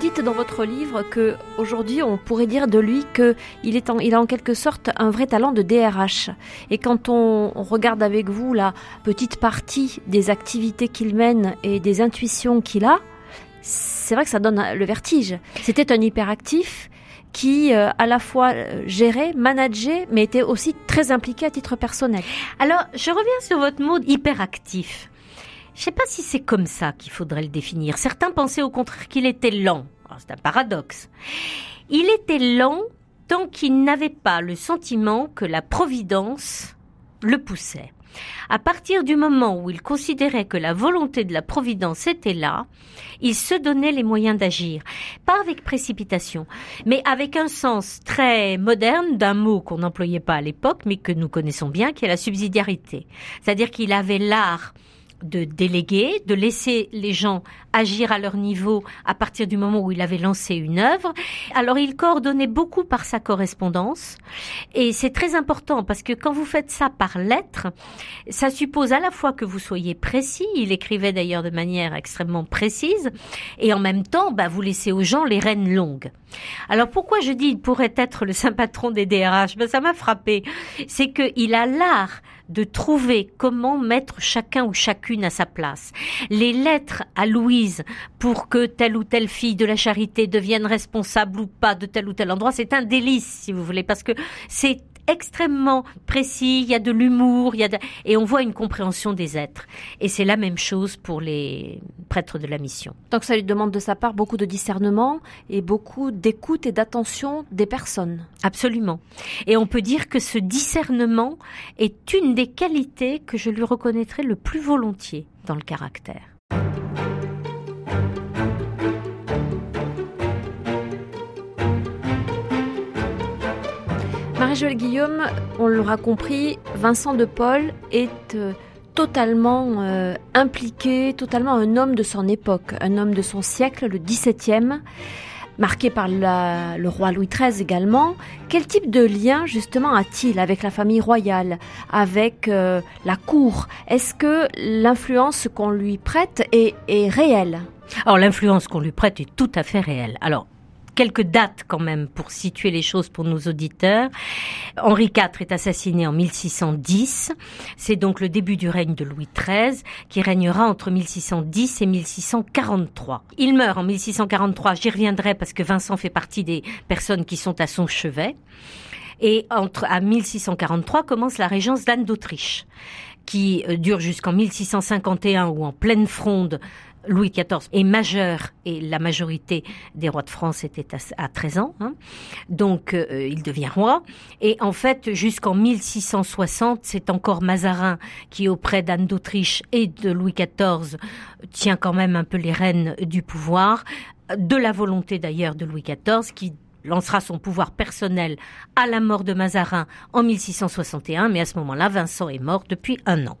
Dites dans votre livre que aujourd'hui on pourrait dire de lui que il est en, il a en quelque sorte un vrai talent de DRH. Et quand on, regarde avec vous la petite partie des activités qu'il mène et des intuitions qu'il a, c'est vrai que ça donne le vertige. C'était un hyperactif qui euh, à la fois euh, gérait, manageait, mais était aussi très impliqué à titre personnel. Alors, je reviens sur votre mot hyperactif. Je ne sais pas si c'est comme ça qu'il faudrait le définir. Certains pensaient au contraire qu'il était lent. Ah, c'est un paradoxe. Il était lent tant qu'il n'avait pas le sentiment que la providence le poussait. À partir du moment où il considérait que la volonté de la Providence était là, il se donnait les moyens d'agir. Pas avec précipitation, mais avec un sens très moderne d'un mot qu'on n'employait pas à l'époque, mais que nous connaissons bien, qui est la subsidiarité. C'est-à-dire qu'il avait l'art de déléguer, de laisser les gens agir à leur niveau à partir du moment où il avait lancé une œuvre. Alors il coordonnait beaucoup par sa correspondance et c'est très important parce que quand vous faites ça par lettre, ça suppose à la fois que vous soyez précis, il écrivait d'ailleurs de manière extrêmement précise et en même temps, bah, vous laissez aux gens les rênes longues. Alors pourquoi je dis il pourrait être le saint patron des DRH ben, Ça m'a frappé. C'est qu'il a l'art de trouver comment mettre chacun ou chacune à sa place. Les lettres à Louise pour que telle ou telle fille de la charité devienne responsable ou pas de tel ou tel endroit, c'est un délice, si vous voulez, parce que c'est extrêmement précis, il y a de l'humour, il y a et on voit une compréhension des êtres. Et c'est la même chose pour les prêtres de la mission. Donc ça lui demande de sa part beaucoup de discernement et beaucoup d'écoute et d'attention des personnes. Absolument. Et on peut dire que ce discernement est une des qualités que je lui reconnaîtrais le plus volontiers dans le caractère. Marie-Joëlle Guillaume, on l'aura compris, Vincent de Paul est euh, totalement euh, impliqué, totalement un homme de son époque, un homme de son siècle, le XVIIe, marqué par le roi Louis XIII également. Quel type de lien justement a-t-il avec la famille royale, avec euh, la cour? Est-ce que l'influence qu'on lui prête est, est réelle? Alors l'influence qu'on lui prête est tout à fait réelle. Alors quelques dates quand même pour situer les choses pour nos auditeurs. Henri IV est assassiné en 1610. C'est donc le début du règne de Louis XIII qui régnera entre 1610 et 1643. Il meurt en 1643. J'y reviendrai parce que Vincent fait partie des personnes qui sont à son chevet. Et entre, à 1643 commence la régence d'Anne d'Autriche qui euh, dure jusqu'en 1651 où en pleine fronde Louis XIV est majeur et la majorité des rois de France était à, 13 ans. Hein. Donc euh, il devient roi. Et en fait, jusqu'en 1660, c'est encore Mazarin qui, auprès d'Anne d'Autriche et de Louis XIV, tient quand même un peu les rênes du pouvoir, de la volonté d'ailleurs de Louis XIV, qui lancera son pouvoir personnel à la mort de Mazarin en 1661, mais à ce moment-là, Vincent est mort depuis un an.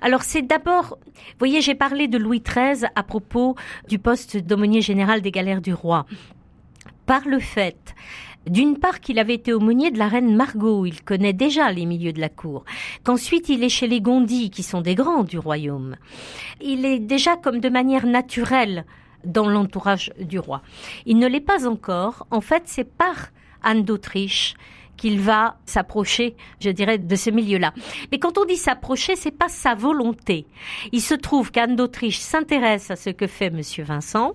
Alors c'est d'abord, vous voyez, j'ai parlé de Louis XIII à propos du poste d'aumônier général des galères du roi. Par le fait d'une part qu'il avait été aumônier de la reine Margot, il connaît déjà les milieux de la cour, qu'ensuite il est chez les Gondis, qui sont des grands du royaume. Il est déjà comme de manière naturelle dans l'entourage du roi. Il ne l'est pas encore. En fait, c'est par Anne d'Autriche qu'il va s'approcher, je dirais, de ce milieu-là. Mais quand on dit s'approcher, c'est pas sa volonté. Il se trouve qu'Anne d'Autriche s'intéresse à ce que fait Monsieur Vincent.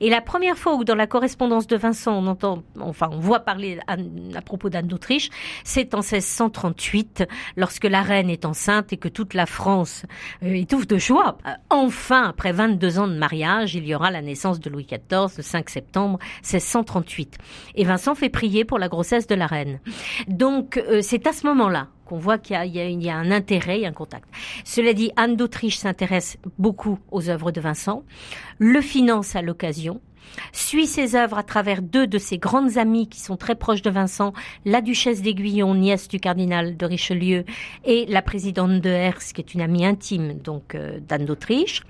Et la première fois où dans la correspondance de Vincent, on entend, enfin, on voit parler à, propos d'Anne d'Autriche, c'est en 1638, lorsque la reine est enceinte et que toute la France euh, étouffe de joie. Euh, enfin, après 22 ans de mariage, il y aura la naissance de Louis XIV le 5 septembre 1638. Et Vincent fait prier pour la grossesse de la reine. Donc euh, c'est à ce moment-là qu'on voit qu'il y, a un intérêt, et un contact. Cela dit, Anne d'Autriche s'intéresse beaucoup aux œuvres de Vincent, le finance à l'occasion, suit ses œuvres à travers deux de ses grandes amies qui sont très proches de Vincent, la duchesse d'Aiguillon, nièce du cardinal de Richelieu, et la présidente de Hers, qui est une amie intime donc euh, d'Anne d'Autriche.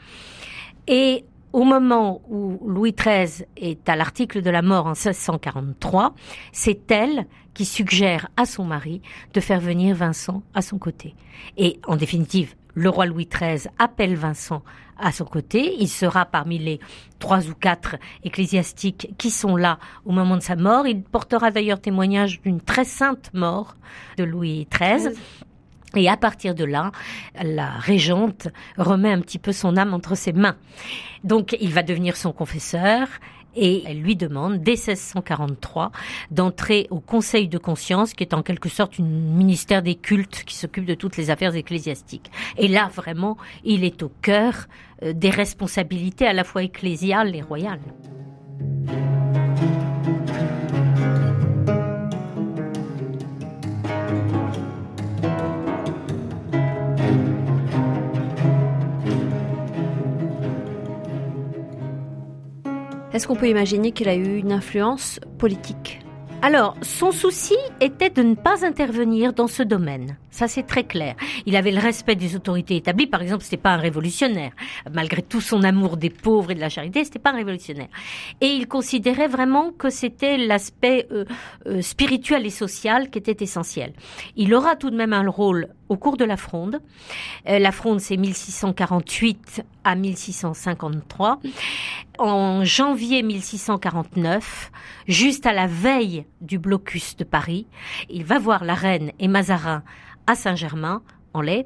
Et au moment où Louis XIII est à l'article de la mort en 1643, c'est elle qui suggère à son mari de faire venir Vincent à son côté. Et en définitive, le roi Louis XIII appelle Vincent à son côté. Il sera parmi les trois ou quatre ecclésiastiques qui sont là au moment de sa mort. Il portera d'ailleurs témoignage d'une très sainte mort de Louis XIII. Et à partir de là, la régente remet un petit peu son âme entre ses mains. Donc il va devenir son confesseur et elle lui demande, dès 1643, d'entrer au Conseil de conscience, qui est en quelque sorte un ministère des cultes qui s'occupe de toutes les affaires ecclésiastiques. Et là, vraiment, il est au cœur euh, des responsabilités à la fois ecclésiales et royales. Est-ce qu'on peut imaginer qu'il a eu une influence politique? Alors, son souci était de ne pas intervenir dans ce domaine. Ça, c'est très clair. Il avait le respect des autorités établies. Par exemple, c'était pas un révolutionnaire. Malgré tout son amour des pauvres et de la charité, c'était pas un révolutionnaire. Et il considérait vraiment que c'était l'aspect euh, euh, spirituel et social qui était essentiel. Il aura tout de même un rôle au cours de la Fronde. Euh, la Fronde, c'est 1648 à 1653. En janvier 1649, juste à la veille du blocus de Paris, il va voir la reine et Mazarin à Saint-Germain en laye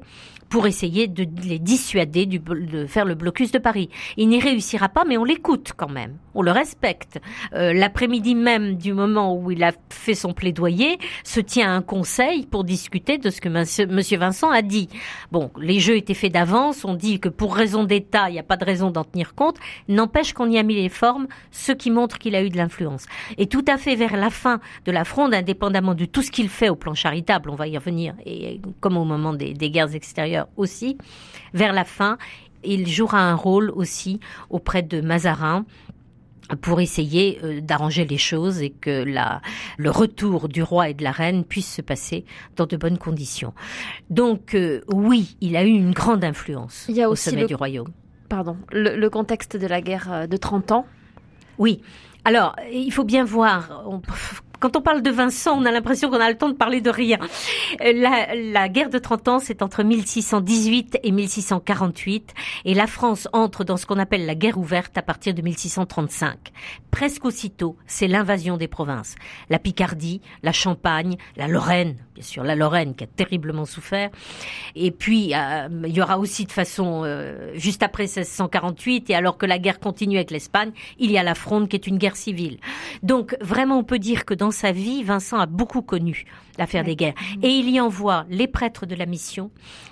pour essayer de les dissuader de faire le blocus de Paris. Il n'y réussira pas, mais on l'écoute quand même, le respecte. Euh, l'après-midi même du moment où il a fait son plaidoyer, se tient un conseil pour discuter de ce que Monsieur Vincent a dit. Bon, les jeux étaient faits d'avance, on dit que pour raison d'État, il n'y a pas de raison d'en tenir compte, n'empêche qu'on y a mis les formes, ce qui montre qu'il a eu de l'influence. Et tout à fait vers la fin de la fronde, indépendamment de tout ce qu'il fait au plan charitable, on va y revenir, et comme au moment des guerres extérieures, aussi. Vers la fin, il jouera un rôle aussi auprès de Mazarin pour essayer euh, d'arranger les choses et que la, le retour du roi et de la reine puisse se passer dans de bonnes conditions. Donc euh, oui, il a eu une grande influence il y a au sommet du royaume. Pardon, le, contexte de la guerre euh, de 30 ans. Oui. Alors, il faut bien voir, quand on parle de Vincent, on a l'impression qu'on a le temps de parler de rien. Euh, la, la guerre de 30 ans, c'est entre 1618 et 1648, et la France entre dans ce qu'on appelle la guerre ouverte à partir de 1635. Presque aussitôt, c'est l'invasion des provinces. La Picardie, la Champagne, la Lorraine, bien sûr la Lorraine qui a terriblement souffert, et puis euh, il y aura aussi de façon, euh, juste après 1648, et alors que la guerre continue avec l'Espagne, il y a la Fronde qui est une guerre civile. Donc vraiment on peut dire que dans sa vie, Vincent a beaucoup connu l'affaire des guerres. Et il y envoie les prêtres de la mission,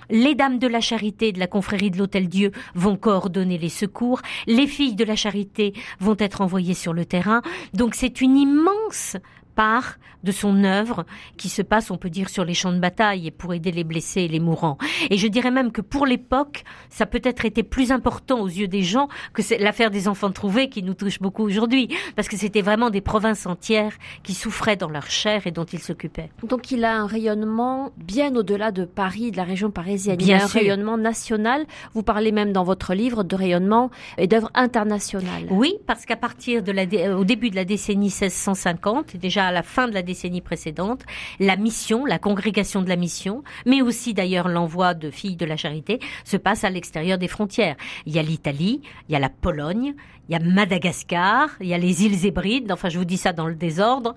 les dames de la charité de la confrérie de l'Hôtel Dieu vont coordonner les secours, les filles de la charité vont être envoyées sur le terrain. Donc c'est une immense part de son œuvre qui se passe, on peut dire, sur les champs de bataille et pour aider les blessés et les mourants. Et je dirais même que pour l'époque, ça peut-être été plus important aux yeux des gens que l'affaire des enfants trouvés qui nous touche beaucoup aujourd'hui, parce que c'était vraiment des provinces entières qui souffraient dans leur chair et dont il s'occupait. Donc il a un rayonnement bien au-delà de Paris, de la région parisienne. Bien il a un rayonnement national. Vous parlez même dans votre livre de rayonnement et d'œuvre internationale. Oui, parce qu'à partir de la, au début de la décennie 1650, déjà à la fin de la décennie précédente, la mission, la congrégation de la mission, mais aussi d'ailleurs l'envoi de filles de la charité, se passe à l'extérieur des frontières. Il y a l'Italie, il y a la Pologne, il y a Madagascar, il y a les îles Hébrides, enfin je vous dis ça dans le désordre,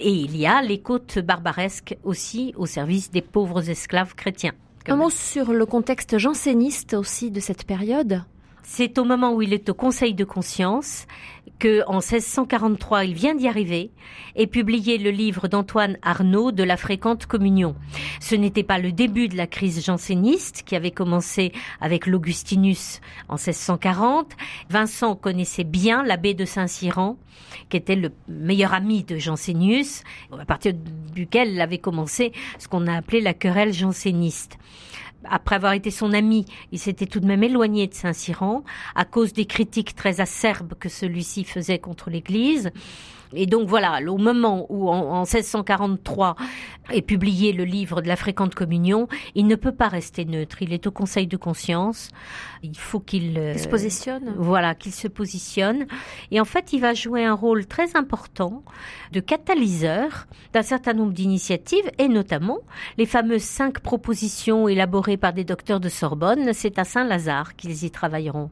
et il y a les côtes barbaresques aussi au service des pauvres esclaves chrétiens. Un mot sur le contexte janséniste aussi de cette période? C'est au moment où il est au Conseil de conscience que, en 1643, il vient d'y arriver et publier le livre d'Antoine Arnaud de la fréquente communion. Ce n'était pas le début de la crise janséniste qui avait commencé avec l'Augustinus en 1640. Vincent connaissait bien l'abbé de Saint-Cyran, qui était le meilleur ami de Jansénius, à partir duquel avait commencé ce qu'on a appelé la querelle janséniste après avoir été son ami, il s'était tout de même éloigné de Saint-Cyran à cause des critiques très acerbes que celui-ci faisait contre l'Église. Et donc voilà, au moment où en, 1643 est publié le livre de la fréquente communion, il ne peut pas rester neutre. Il est au Conseil de conscience. Il faut qu'il euh, se positionne. Voilà, qu'il se positionne. Et en fait, il va jouer un rôle très important de catalyseur d'un certain nombre d'initiatives et notamment les fameuses cinq propositions élaborées par des docteurs de Sorbonne. C'est à Saint-Lazare qu'ils y travailleront.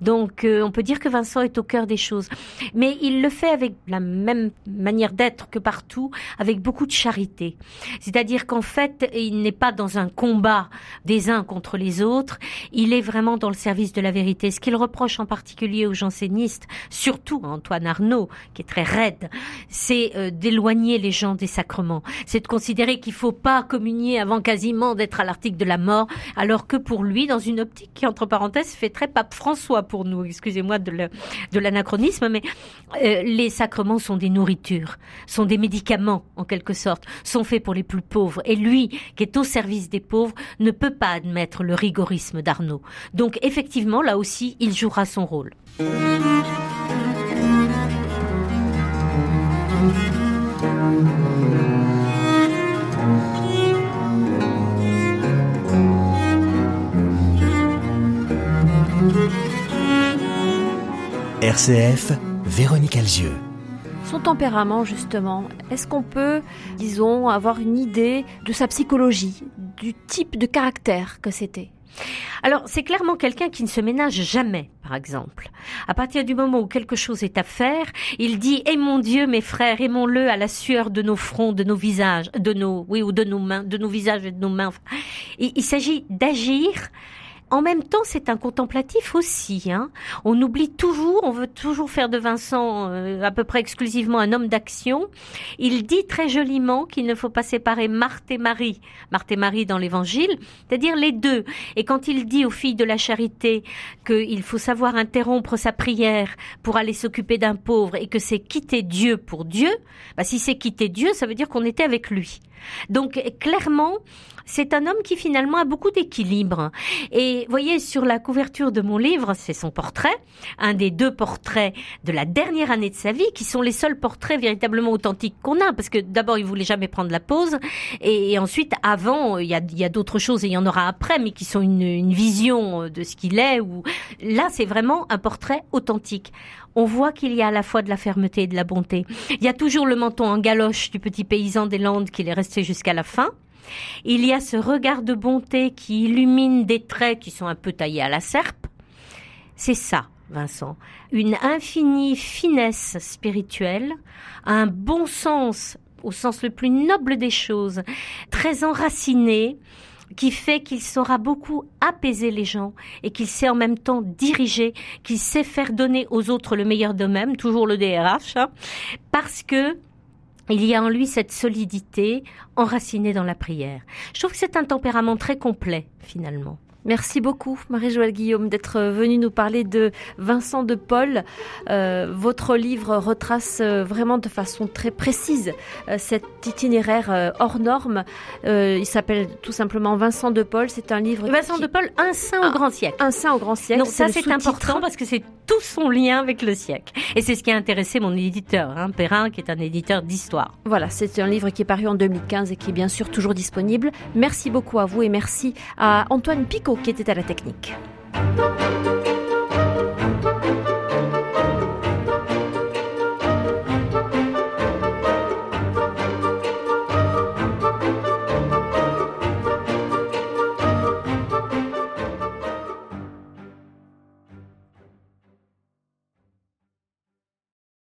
Donc, euh, on peut dire que Vincent est au cœur des choses, mais il le fait avec la même manière d'être que partout, avec beaucoup de charité. C'est-à-dire qu'en fait, il n'est pas dans un combat des uns contre les autres, il est vraiment dans le service de la vérité. Ce qu'il reproche en particulier aux jansénistes, surtout à Antoine Arnaud, qui est très raide, c'est euh, d'éloigner les gens des sacrements. C'est de considérer qu'il faut pas communier avant quasiment d'être à l'article de la mort, alors que pour lui, dans une optique qui, entre parenthèses, fait très pape François pour nous, excusez-moi de l'anachronisme, mais euh, les sacrements sont des nourritures, sont des médicaments en quelque sorte, sont faits pour les plus pauvres. Et lui, qui est au service des pauvres, ne peut pas admettre le rigorisme d'Arnaud. Donc effectivement, là aussi, il jouera son rôle. RCF, Véronique Alzieux. Son tempérament, justement, est-ce qu'on peut, disons, avoir une idée de sa psychologie, du type de caractère que c'était? Alors, c'est clairement quelqu'un qui ne se ménage jamais, par exemple. À partir du moment où quelque chose est à faire, il dit "Eh mon Dieu, mes frères, aimons-le à la sueur de nos fronts, de nos visages, de nos oui ou de nos mains, de nos visages et de nos mains." il s'agit d'agir en même temps, c'est un contemplatif aussi. Hein. On oublie toujours, on veut toujours faire de Vincent euh, à peu près exclusivement un homme d'action. Il dit très joliment qu'il ne faut pas séparer Marthe et Marie, Marthe et Marie dans l'Évangile, c'est-à-dire les deux. Et quand il dit aux filles de la charité qu'il faut savoir interrompre sa prière pour aller s'occuper d'un pauvre et que c'est quitter Dieu pour Dieu, bah si c'est quitter Dieu, ça veut dire qu'on était avec lui. Donc clairement, c'est un homme qui finalement a beaucoup d'équilibre. Et voyez, sur la couverture de mon livre, c'est son portrait, un des deux portraits de la dernière année de sa vie, qui sont les seuls portraits véritablement authentiques qu'on a, parce que d'abord, il voulait jamais prendre la pause, et, ensuite, avant, il y a, d'autres choses, et il y en aura après, mais qui sont une, vision de ce qu'il est, là, c'est vraiment un portrait authentique on voit qu'il y a à la fois de la fermeté et de la bonté. Il y a toujours le menton en galoche du petit paysan des Landes qu'il est resté jusqu'à la fin. Il y a ce regard de bonté qui illumine des traits qui sont un peu taillés à la serpe. C'est ça, Vincent. Une infinie finesse spirituelle, un bon sens au sens le plus noble des choses, très enraciné, qui fait qu'il saura beaucoup apaiser les gens et qu'il sait en même temps diriger, qu'il sait faire donner aux autres le meilleur d'eux-mêmes, toujours le DRH, hein, parce que il y a en lui cette solidité enracinée dans la prière. Je trouve que c'est un tempérament très complet, finalement. Merci beaucoup, Marie-Joëlle Guillaume, d'être venue nous parler de Vincent de Paul. Euh, votre livre retrace euh, vraiment de façon très précise euh, cet itinéraire hors norme. il s'appelle tout simplement Vincent de Paul. C'est un livre. Vincent de Paul, un saint au grand siècle. Un saint au grand siècle. Donc ça, c'est important parce que c'est tout son lien avec le siècle. Et c'est ce qui a intéressé mon éditeur, hein, Perrin, qui est un éditeur d'histoire. Voilà, c'est un livre qui est paru en 2015 et qui est bien sûr toujours disponible. Merci beaucoup à vous et merci à Antoine Picot qui était à la technique.